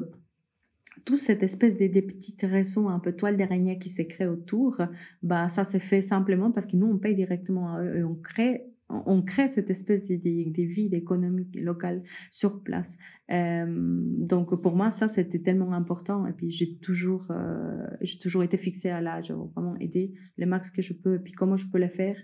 toute cette espèce de, des petites raisons, un peu toile d'araignée qui s'est créée autour, bah, ça s'est fait simplement parce que nous, on paye directement à eux et on crée on crée cette espèce de, de, vie économique locale sur place. Euh, donc pour moi, ça, c'était tellement important. Et puis j'ai toujours, euh, j'ai toujours été fixée à l'âge, vraiment aider le max que je peux. Et puis comment je peux le faire?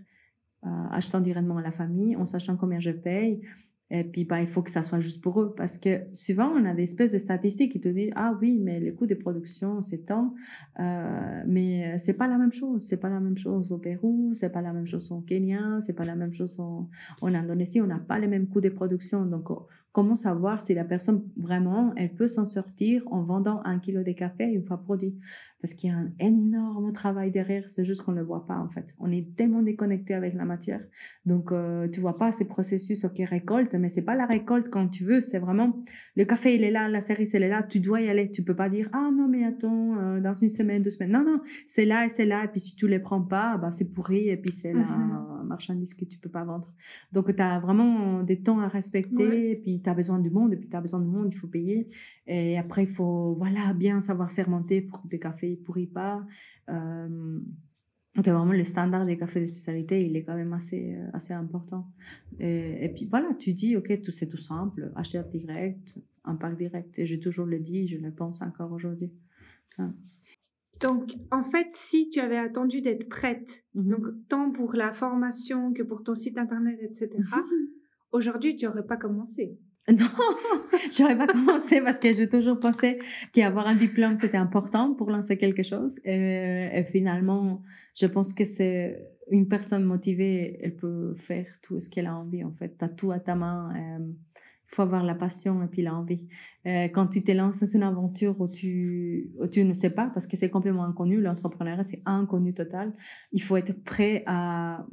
Euh, achetant directement à la famille, en sachant combien je paye, et puis, bah, il faut que ça soit juste pour eux. Parce que souvent, on a des espèces de statistiques qui te disent, ah oui, mais les coûts de production, c'est tant. Euh, mais c'est pas la même chose. C'est pas la même chose au Pérou, c'est pas la même chose au Kenya, c'est pas la même chose en, en Indonésie. On n'a pas les mêmes coûts de production. Donc, comment savoir si la personne vraiment, elle peut s'en sortir en vendant un kilo de café une fois produit? Parce qu'il y a un énorme travail derrière, c'est juste qu'on ne le voit pas en fait. On est tellement déconnecté avec la matière. Donc, euh, tu vois pas ces processus, ok, récolte, mais c'est pas la récolte quand tu veux, c'est vraiment le café, il est là, la cerise, elle est là, tu dois y aller. Tu peux pas dire, ah non, mais attends, euh, dans une semaine, deux semaines. Non, non, c'est là et c'est là. Et puis si tu les prends pas, bah, c'est pourri et puis c'est la mm-hmm. marchandise que tu peux pas vendre. Donc, tu as vraiment des temps à respecter et puis tu as besoin du monde, et puis tu as besoin du monde, il faut payer. Et après, il faut voilà, bien savoir fermenter pour que tes cafés ne pourrissent pas. Euh, donc, vraiment, le standard des cafés de spécialité, il est quand même assez, euh, assez important. Et, puis, voilà, tu dis, OK, tout c'est tout simple, acheter direct, un parc direct. Et j'ai toujours le dit, je le pense encore aujourd'hui. Donc, en fait, si tu avais attendu d'être prête, mhm. donc tant pour la formation que pour ton site internet, etc., <laughs> aujourd'hui, tu n'aurais pas commencé. <laughs> Non, j'aurais pas commencé parce que j'ai toujours pensé qu'avoir un diplôme c'était important pour lancer quelque chose. Et, finalement, je pense que c'est une personne motivée, elle peut faire tout ce qu'elle a envie. En fait, tu as tout à ta main. Euh, il faut avoir la passion et puis l'envie. Euh, quand tu te lances dans une aventure où tu, où tu ne sais pas, parce que c'est complètement inconnu, l'entrepreneuriat c'est inconnu total, il faut être prêt à,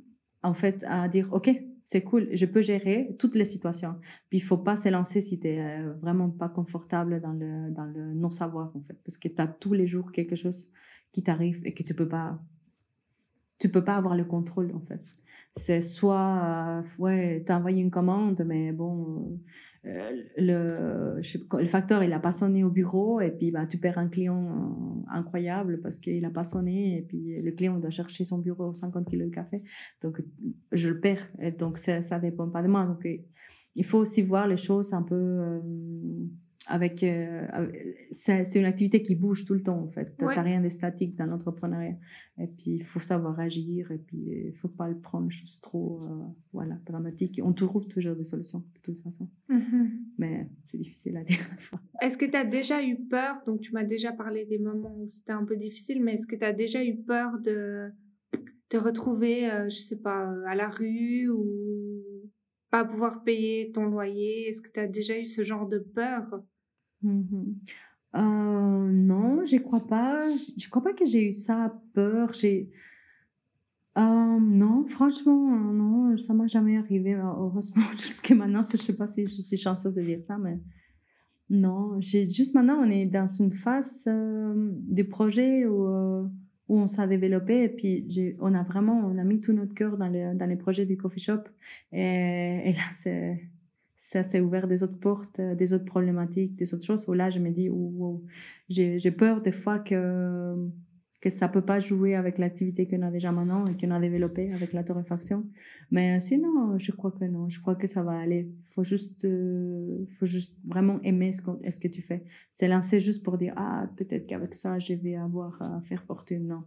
en fait, à dire, OK, c'est cool, je peux gérer toutes les situations. Puis il faut pas se lancer si tu euh, vraiment pas confortable dans le, dans le non-savoir, en fait, parce que tu as tous les jours quelque chose qui t'arrive et que tu peux pas tu peux pas avoir le contrôle en fait. C'est soit euh, ouais, t'as envoyé une commande mais bon le, le facteur il a pas sonné au bureau et puis bah tu perds un client euh, incroyable parce qu'il a pas sonné et puis le client doit chercher son bureau 50 kilos de café. Donc je le perds et donc ça ça dépend pas de moi. Donc il faut aussi voir les choses un peu avec euh, c'est une activité qui bouge tout le temps en fait. T'as rien de statique dans l'entrepreneuriat. Et puis il faut savoir agir et puis il faut pas le prendre chose trop euh, voilà dramatique on trouve toujours des solutions de toute façon. Mm-hmm. mais c'est difficile à dire est-ce que tu as déjà eu peur donc tu m'as déjà parlé des moments où c'était un peu difficile mais est-ce que tu as déjà eu peur de te retrouver euh, je sais pas à la rue ou pas pouvoir payer ton loyer? Est-ce que tu as déjà eu ce genre de peur? Mmh euh, non, je crois pas. Je crois pas que j'ai eu ça peur. Euh, non, franchement, non, ça m'a jamais arrivé. Heureusement, <laughs> jusqu'à maintenant, je sais pas si je suis chanceuse de dire ça, mais non, j'ai juste maintenant, on est dans une phase euh, des projets où, on s'est développé et puis on a vraiment, on a mis tout notre cœur dans, dans les projets du coffee shop et là, c'est ça s'est ouvert des autres portes, euh, des autres problématiques, des autres choses. Où là, je me dis, j'ai peur des fois que, que ça peut pas jouer avec l'activité qu'on a déjà maintenant et qu'on a développée avec la torréfaction. Mais sinon, je crois que non, je crois que ça va aller. Faut juste, euh, faut juste vraiment aimer ce, que, ce que tu fais. C'est lancer juste pour dire, ah, peut-être qu'avec ça, je vais avoir à faire fortune. Non,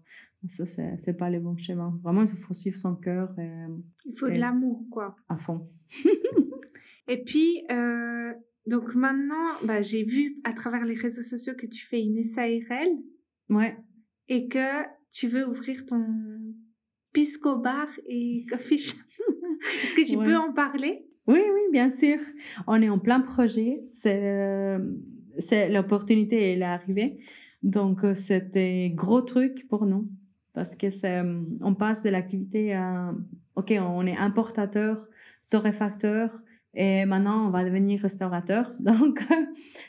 ça, c'est pas le bon schéma. Vraiment, il faut suivre son cœur. il faut de l'amour, quoi. À fond. <laughs> Et puis, euh, donc maintenant, bah, j'ai vu à travers les réseaux sociaux que tu fais une SARL. Ouais. Et que tu veux ouvrir ton pisco bar et <laughs> coffee shop. Est-ce que tu peux en parler? Oui, oui, bien sûr. On est en plein projet. C'est, c'est l'opportunité est arrivée. Donc, euh, c'était gros truc pour nous parce que c'est, on passe de l'activité à, ok, on est importateur, torréfacteur, et maintenant, on va devenir restaurateur. <laughs> Donc,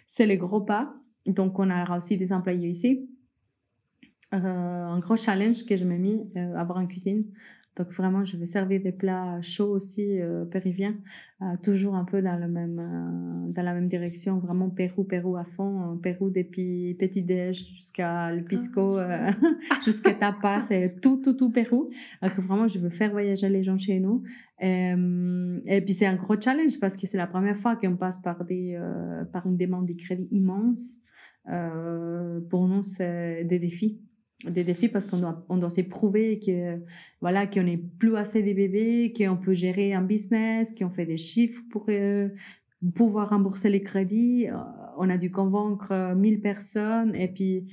c'est le gros pas. Donc, on aura aussi des employés ici. Euh, un gros challenge que je m'ai mis, euh, avoir une cuisine. Donc vraiment, je vais servir des plats chauds aussi euh, péruviens, euh, toujours un peu dans le même euh, dans la même direction. Vraiment Pérou, Pérou à fond, Pérou depuis petit déj jusqu'à le pisco, ah. <laughs> jusqu'à tapas, c'est tout tout tout Pérou. Donc vraiment, je veux faire voyager les gens chez nous. et puis c'est un gros challenge parce que c'est la première fois qu'on passe par des par une demande de crédit immense. pour nous, c'est des défis des défis parce qu'on doit, on doit que voilà qu'on n'est plus assez des bébés qu'on peut gérer un business qu'on fait des chiffres pour euh, pouvoir rembourser les crédits euh, on a dû convaincre 1000 euh, personnes et puis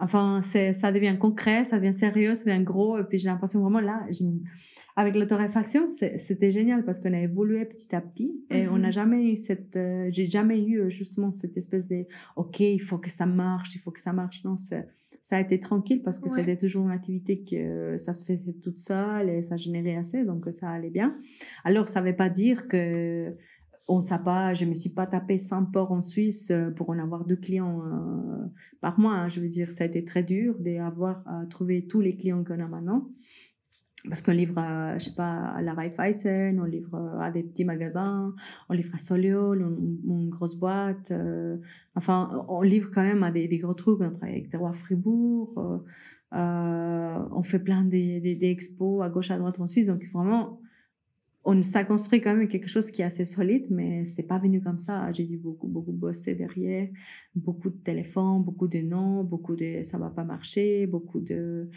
enfin c'est ça devient concret ça devient sérieux ça devient gros et puis j'ai l'impression vraiment là avec la torréfaction c'était génial parce qu'on a évolué petit à petit et on n'a mm-hmm. jamais eu cette j'ai jamais eu justement cette espèce de ok il faut que ça marche il faut que ça marche non c'est ça a été tranquille parce que c'était toujours une activité que ça se faisait toute seule et ça générait assez, donc ça allait bien. Alors, ça ne veut pas dire que on sait pas, je me suis pas tapé 100 ports en Suisse euh, pour en avoir deux clients euh, par mois. Hein. Je veux dire, ça a été très dur d'avoir à trouver tous les clients qu'on a maintenant parce qu'on livre, à, je sais pas, à la Raiffeisen, on livre à des petits magasins, on livre à Soliol, une, grosse boîte. Euh, enfin, on livre quand même à des, gros trucs. On travaille avec Terroir Fribourg. Euh, euh, on fait plein d'expos à gauche, à droite en Suisse. Donc, vraiment, on, ça construit quand même quelque chose qui est assez solide, mais c'est pas venu comme ça. J'ai dû beaucoup, beaucoup bosser derrière. Beaucoup de téléphones, beaucoup de noms, beaucoup de ça va pas marcher, beaucoup de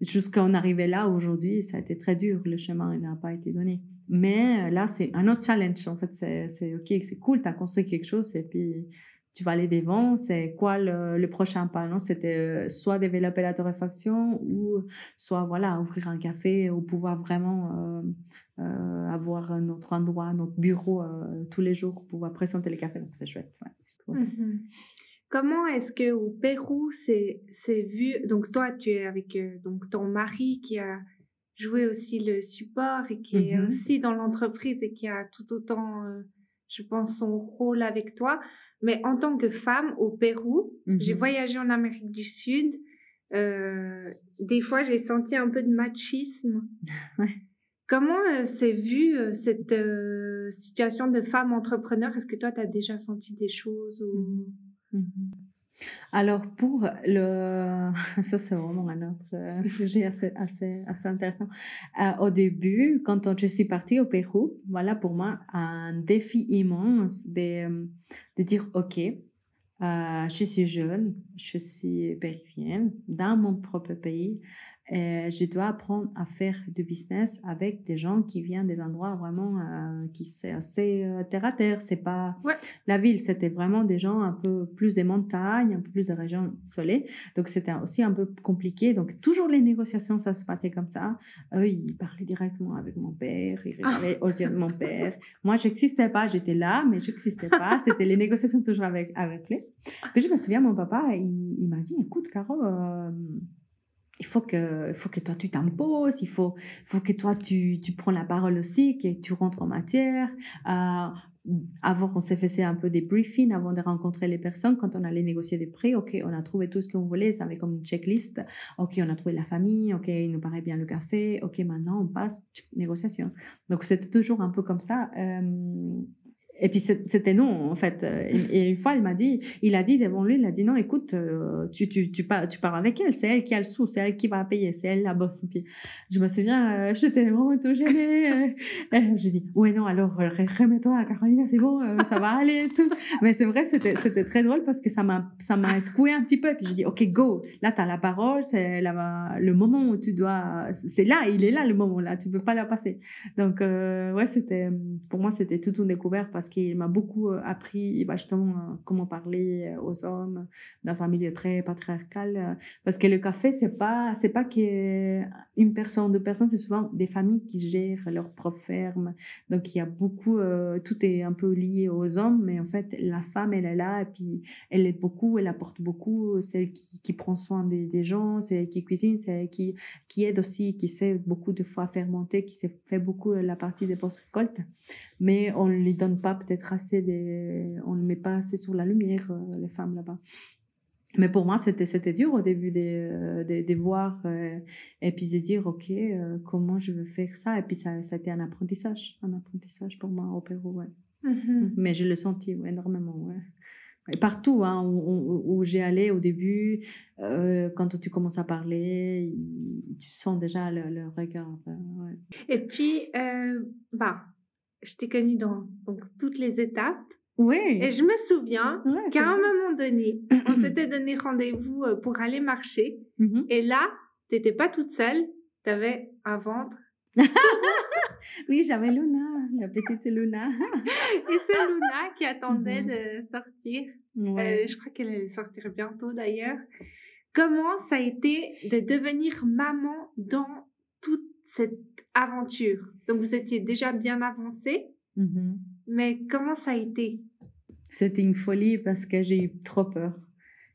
jusqu'à en arriver là aujourd'hui, ça a été très dur. Le chemin n'a pas été donné. Mais euh, là, c'est un autre challenge. En fait, c'est OK, c'est cool, tu as construit quelque chose et puis tu vas aller devant. C'est quoi le, prochain pas Non, c'était euh, soit développer la torréfaction ou soit voilà ouvrir un café ou pouvoir vraiment euh, avoir notre endroit, notre bureau tous les jours pour pouvoir présenter les cafés. Donc c'est chouette. Comment est-ce que au Pérou c'est c'est vu? Donc toi tu es avec euh, donc ton mari qui a joué aussi le support et qui est mm-hmm. aussi dans l'entreprise et qui a tout autant euh, je pense son rôle avec toi. Mais en tant que femme au Pérou j'ai mm-hmm. voyagé en Amérique du Sud euh, des fois j'ai senti un peu de machisme. <laughs> Comment c'est vu cette situation de femme entrepreneur? Est-ce que toi, tu as déjà senti des choses ou... Mhm. Alors pour le, <laughs> ça c'est vraiment un autre euh, <laughs> sujet assez, assez, assez intéressant. Euh, au début, quand je suis partie au Pérou, voilà pour moi un défi immense de, de dire ok, euh, je suis jeune, je suis péruvienne dans mon propre pays. Et je dois apprendre à faire du business avec des gens qui viennent des endroits vraiment euh, qui c'est assez euh, terre à terre. C'est pas la ville, c'était vraiment des gens un peu plus des montagnes, un peu plus des régions isolées. Donc c'était aussi un peu compliqué. Donc toujours les négociations, ça se passait comme ça. Eux, ils parlaient directement avec mon père, ils regardaient aux yeux de mon père. Moi, j'existais pas, j'étais là, mais j'existais pas. C'était les négociations toujours avec avec lui. Puis je me souviens, mon papa, il, il m'a dit, écoute, Caro. Euh, il faut que, il faut que toi tu t'imposes, il faut, faut que toi tu, tu prends la parole aussi, que tu rentres en matière. Euh, avant on s'est fait un peu des briefings avant de rencontrer les personnes quand on allait négocier des prix ok on a trouvé tout ce qu'on voulait ça avait comme une checklist. Ok on a trouvé la famille ok il nous paraît bien le café. Ok maintenant on passe négociation. Donc c'était toujours un peu comme ça. Euh, et puis c'était non, en fait. Euh, <laughs> et, une fois, il m'a dit, il a dit devant lui, il a dit non, écoute, euh, tu, tu, tu, pars, tu pars avec elle, c'est elle qui a le sou, c'est elle qui va payer, c'est elle la bosse. Et puis je me souviens, euh, <laughs> j'étais vraiment tout gênée. J'ai dit, ouais, non, alors remets-toi, Caroline, c'est bon, ça va aller et tout. <laughs> Mais c'est vrai, c'était, c'était très drôle parce que ça m'a, ça m'a secoué un petit peu. Et puis j'ai dit, ok, go, là, tu as la parole, c'est le moment où tu dois, c'est là, il est là le moment là, tu peux pas la passer. Donc, ouais, c'était, pour moi, c'était tout une découverte parce qu'il m'a beaucoup euh, appris bah, justement euh, comment parler euh, aux hommes dans un milieu très patriarcal. Parce que le café, c'est pas, c'est pas qu'une personne, deux personnes, c'est souvent des familles qui gèrent leur propre ferme. Donc il y a beaucoup, tout est un peu lié aux hommes, mais en fait, la femme, elle est là et puis elle aide beaucoup, elle apporte beaucoup, c'est qui, prend soin des, gens, c'est qui cuisine, c'est qui, qui aide aussi, qui sait beaucoup de fois fermenter, qui sait fait beaucoup la partie des post-récoltes. Mais on ne lui donne pas peut-être assez des... On ne met pas assez sur la lumière, euh, les femmes là-bas. mais pour moi, c'était, c'était dur au début de, de, de voir et puis de dire, OK, comment je veux faire ça? Et puis ça, été un apprentissage, un apprentissage pour moi au Pérou, ouais. Mm-hmm. Mais je l'ai senti énormément, ouais. Et partout hein, où, où, j'ai allé au début, euh, quand tu commences à parler, tu sens déjà le, regard. Ouais. Et puis, euh, bah, je t'ai connue dans donc, toutes les étapes. Oui. Et je me souviens qu'à un moment donné, <clears throat> on s'était donné rendez-vous euh, pour aller marcher. Mm-hmm. Et là, tu n'étais pas toute seule, tu avais un ventre <laughs> oui, j'avais Luna, la petite Luna. et c'est Luna qui attendait mm-hmm. de sortir. Euh, je crois qu'elle allait sortir bientôt d'ailleurs. Comment ça a été de devenir maman dans toute cette aventure Donc vous étiez déjà bien avancé, mm-hmm. mais comment ça a été? C'était une folie parce que j'ai eu trop peur.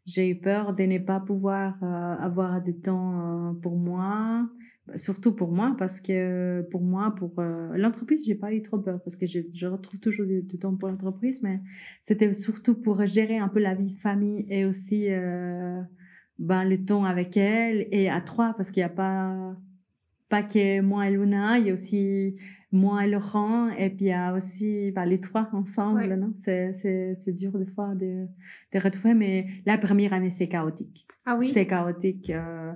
J'ai eu peur de ne pas pouvoir euh, avoir de temps euh, pour moi, surtout pour moi, parce que pour moi, pour euh, l'entreprise, j'ai pas eu trop peur parce que je, je retrouve toujours du, temps pour l'entreprise, mais c'était surtout pour gérer un peu la vie famille et aussi euh, ben, le temps avec elle et à trois parce qu'il n'y a pas pas que moi et Luna, il y a aussi moi et Laurent et puis il y a aussi ben, les trois ensemble. non? C'est c'est dur des fois de, de retrouver, mais la première année c'est chaotique. Ah oui? C'est chaotique. Euh,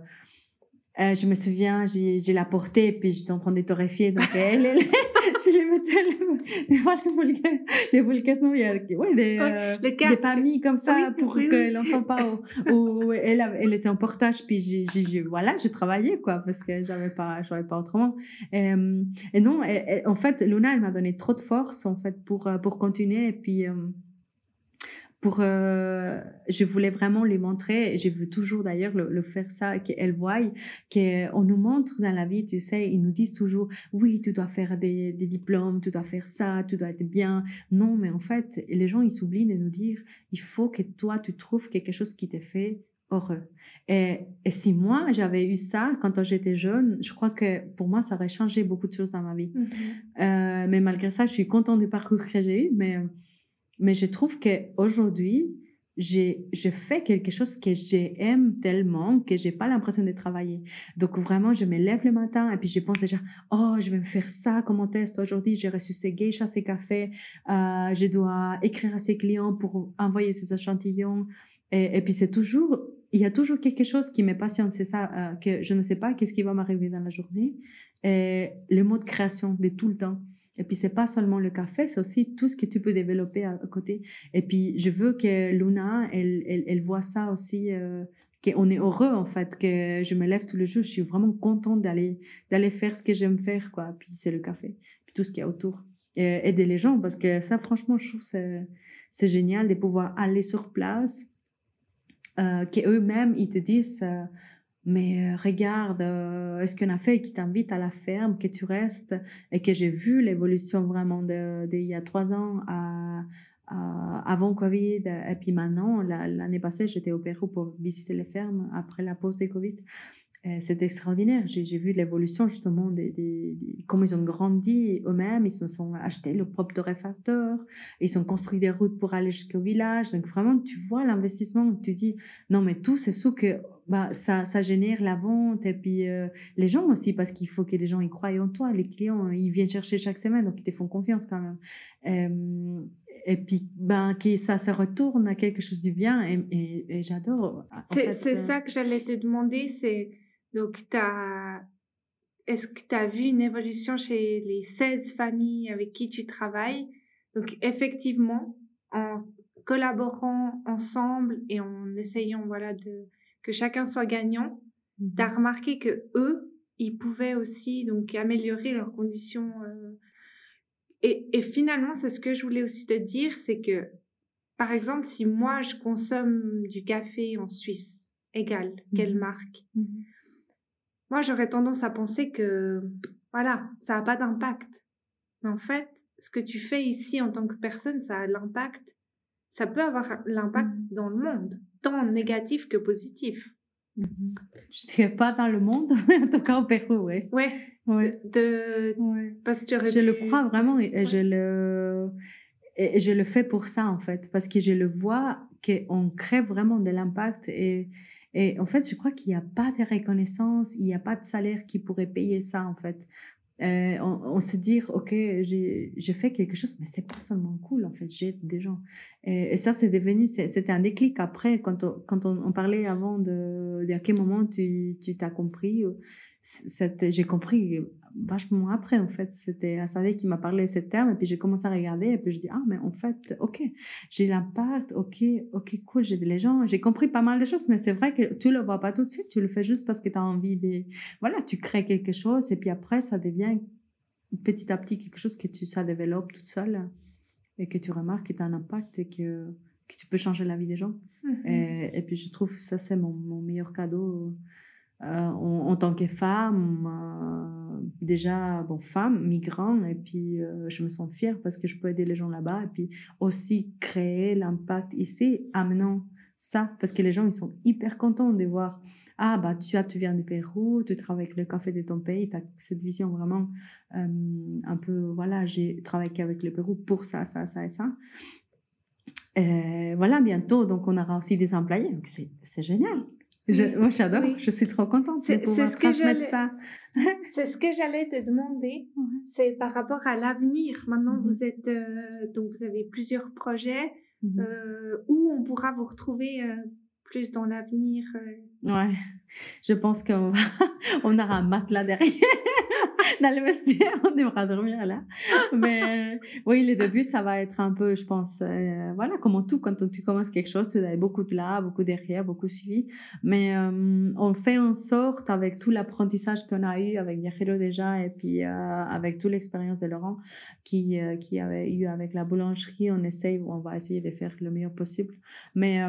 euh, je me souviens, j'ai la portée, puis j'étais en train de torréfier. Donc, elle, elle <laughs> je les mettais, les, <laughs> les non, il y a ouais, des, euh, des familles comme ça pour qu'elle n'entende pas. Ou, elle, elle était en portage, puis j'ai, voilà, j'ai travaillé, quoi, parce que j'avais pas, j'avais pas autrement. Et, euh, et non, en fait, Luna, elle m'a donné trop de force, en fait, pour, pour continuer. Et puis, pour euh, je voulais vraiment lui montrer et je veux toujours d'ailleurs le, faire ça qu'elle voie qu'on nous montre dans la vie tu sais ils nous disent toujours oui tu dois faire des, des, diplômes tu dois faire ça tu dois être bien. Non mais en fait les gens ils s'oublient de nous dire il faut que toi tu trouves quelque chose qui te fait heureux. Et, et si moi j'avais eu ça quand j'étais jeune je crois que pour moi ça aurait changé beaucoup de choses dans ma vie. Mm-hmm. euh, mais malgré ça je suis contente du parcours que j'ai eu mais mais je trouve qu'aujourd'hui, je fais quelque chose que j'aime tellement que j'ai pas l'impression de travailler. Donc vraiment, je me lève le matin et puis je pense déjà, oh, je vais me faire ça comme test aujourd'hui. J'ai reçu ces geishas, ces cafés. Euh, je dois écrire à ces clients pour envoyer ces échantillons. Et, et puis c'est toujours, il y a toujours quelque chose qui me passionne. C'est ça, euh, que je ne sais pas qu'est-ce qui va m'arriver dans la journée. Et le mot de création de tout le temps. Et puis, c'est pas seulement le café, c'est aussi tout ce que tu peux développer à, côté. Et puis, je veux que Luna, elle, elle, voit ça aussi, euh, qu'on est heureux, en fait, que je me lève tous les jours, je suis vraiment contente d'aller, d'aller faire ce que j'aime faire, quoi. Puis, c'est le café, puis tout ce qu'il y a autour. Et aider les gens, parce que ça, franchement, je trouve c'est, c'est génial de pouvoir aller sur place, euh, qu'eux-mêmes, ils te disent, euh, mais euh, regarde, euh, est-ce qu'on a fait qui t'invite à la ferme, que tu restes et que j'ai vu l'évolution vraiment de, il y a trois ans à, avant Covid et puis maintenant, l'année passée, j'étais au Pérou pour visiter les fermes après la pause des Covid. C'est extraordinaire. J'ai vu l'évolution justement des, des, comment ils ont grandi eux-mêmes. Ils se sont achetés leur propre torréfacteur. Ils ont construit des routes pour aller jusqu'au village. Donc vraiment, tu vois l'investissement. Tu dis non, mais tout c'est ce que bah, ça, ça génère la vente et puis euh, les gens aussi, parce qu'il faut que les gens y croient en toi. Les clients, ils viennent chercher chaque semaine, donc ils te font confiance quand même. Euh, et puis, ben, que ça se retourne à quelque chose du bien et, et, j'adore. C'est euh, ça que j'allais te demander, c'est donc, est-ce que tu as vu une évolution chez les 16 familles avec qui tu travailles? Donc, effectivement, en collaborant ensemble et en essayant voilà, de que chacun soit gagnant, mmh tu as remarqué que eux, ils pouvaient aussi donc améliorer leurs conditions. Euh, et, et, finalement, c'est ce que je voulais aussi te dire, c'est que, par exemple, si moi, je consomme du café en Suisse, égal, quelle mmh marque, mmh moi, j'aurais tendance à penser que, voilà, ça n'a pas d'impact. Mais en fait, ce que tu fais ici en tant que personne, ça a l'impact, ça peut avoir l'impact dans le monde tant négatif que positif. Mhm. Je ne dirais pas dans le monde, mais <laughs> en tout cas au Pérou, oui. Ouais. ouais. De, Parce que Je le crois vraiment et je le... et, je le fais pour ça, en fait, parce que je le vois qu'on crée vraiment de l'impact. Et, et en fait, je crois qu'il n'y a pas de reconnaissance, il n'y a pas de salaire qui pourrait payer ça, en fait. Euh, on, se dit, OK, j'ai fait quelque chose, mais c'est pas seulement cool, en fait, j'aide des gens. Et, ça, c'est devenu, c'était un déclic après, quand on, parlait avant de, à quel moment tu t'as compris, j'ai compris vachement après, en fait. C'était Assadé qui m'a parlé de ce terme, et puis j'ai commencé à regarder, et puis je dis, ah, mais en fait, ok, j'ai l'impact, ok, ok, cool, j'ai des gens, j'ai compris pas mal de choses, mais c'est vrai que tu le vois pas tout de suite, tu le fais juste parce que tu as envie de, voilà, tu crées quelque chose, et puis après, ça devient petit à petit quelque chose que tu, ça développe toute seule, et que tu remarques que tu as un impact, et que, que tu peux changer la vie des gens. Mm-hmm. et, et, puis je trouve ça, c'est mon, mon meilleur cadeau euh, en, tant que femme, euh, déjà, bon, femme, migrant, et puis euh, je me sens fière parce que je peux aider les gens là-bas, et puis aussi créer l'impact ici, amenant ça, parce que les gens, ils sont hyper contents de voir, ah, bah, tu, as, tu viens du Pérou, tu travailles avec le café de ton pays, tu as cette vision vraiment un peu, voilà, j'ai travaillé avec le Pérou pour ça, ça, ça et ça. Et voilà, bientôt, donc on aura aussi des employés, c'est génial. Je, moi, j'adore. Je suis trop contente de pouvoir transmettre ça. <laughs> c'est ce que j'allais te demander. C'est par rapport à l'avenir. Maintenant, mm-hmm. vous êtes euh, donc vous avez plusieurs projets mm-hmm. euh, où on pourra vous retrouver euh, plus dans l'avenir. Ouais. Je pense qu'on <laughs> on aura un matelas derrière <laughs> dans le vestiaire, <laughs> on devra dormir là. Mais oui, les débuts, ça va être un peu, je pense, euh, voilà, comme tout, quand tu commences quelque chose, tu as beaucoup de là, beaucoup derrière, beaucoup suivi. Mais euh, on fait en sorte, avec tout l'apprentissage qu'on a eu avec Viajero déjà, et puis euh, avec toute l'expérience de Laurent qui, qui avait eu avec la boulangerie, on essaye, on va essayer de faire le meilleur possible. Mais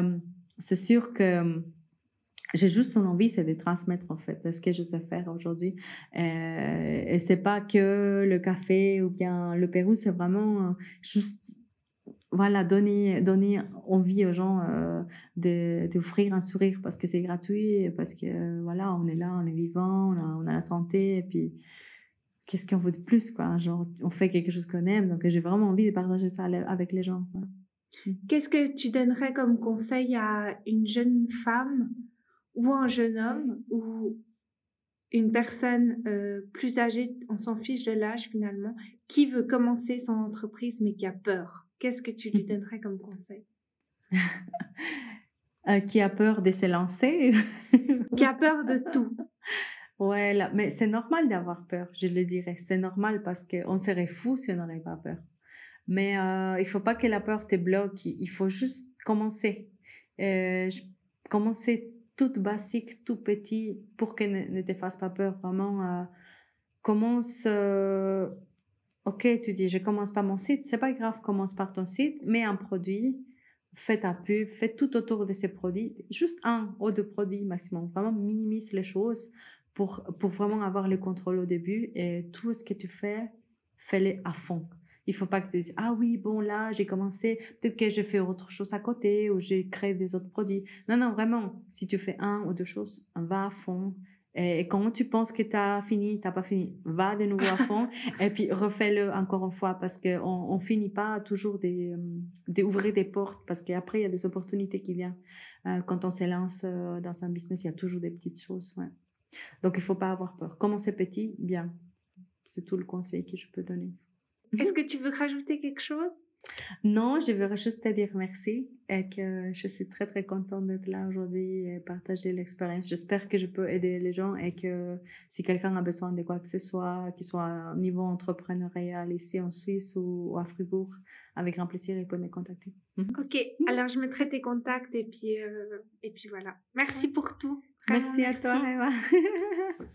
c'est sûr que j'ai juste une envie, c'est de transmettre en fait ce que je sais faire aujourd'hui. Euh, et c'est pas que le café ou bien le Pérou, c'est vraiment euh, juste voilà donner donner envie aux gens euh, de d'offrir un sourire parce que c'est gratuit, parce que euh, voilà on est là, on est vivant, on a, la santé et puis qu'est-ce qu'on veut de plus quoi? Genre on fait quelque chose qu'on aime donc j'ai vraiment envie de partager ça avec les gens. Qu'est-ce que tu donnerais comme conseil à une jeune femme ou un jeune homme ou une personne euh, plus âgée, on s'en fiche de l'âge finalement, qui veut commencer son entreprise mais qui a peur. Qu'est-ce que tu lui donnerais comme conseil? <laughs> Euh, Qui a peur de se lancer? <laughs> Qui a peur de tout Ouais, là, mais c'est normal d'avoir peur, je le dirais. C'est normal parce qu'on serait fou si on n'aurait pas peur. Mais euh, il faut pas que la peur te bloque. Il faut juste commencer. Euh, commencer tout basique, tout petit, pour que ne, te fasse pas peur. Vraiment, euh, commence. Euh, ok, tu dis, je commence pas mon site, c'est pas grave, commence par ton site, mets un produit, fais ta pub, fais tout autour de ces produits, juste un ou deux produits maximum. Vraiment, minimise les choses pour, pour vraiment avoir le contrôle au début et tout ce que tu fais, fais-le à fond. Il faut pas que tu dises, ah oui, bon, là, j'ai commencé, peut-être que j'ai fait autre chose à côté ou j'ai créé des autres produits. Non, non, vraiment, si tu fais un ou deux choses, va à fond. Et quand tu penses que tu as fini, tu n'as pas fini, va de nouveau à fond <laughs> et puis refais-le encore une fois parce qu'on on finit pas toujours d'ouvrir des portes parce qu'après, il y a des opportunités qui viennent. Euh, quand on se lance euh, dans un business, il y a toujours des petites choses. Ouais. Donc, il faut pas avoir peur. Commencer petit, bien. C'est tout le conseil que je peux donner. Est-ce que tu veux rajouter quelque chose? Non, je veux juste te dire merci et que je suis très très contente d'être là aujourd'hui et partager l'expérience. J'espère que je peux aider les gens et que si quelqu'un a besoin de quoi que ce soit, qu'il soit au niveau entrepreneurial ici en Suisse ou à Fribourg, avec grand plaisir, il peut me contacter. Mhm. Ok, alors je mettrai tes contacts et puis, euh, et puis voilà. Merci, pour tout. merci, à toi, Eva. <laughs>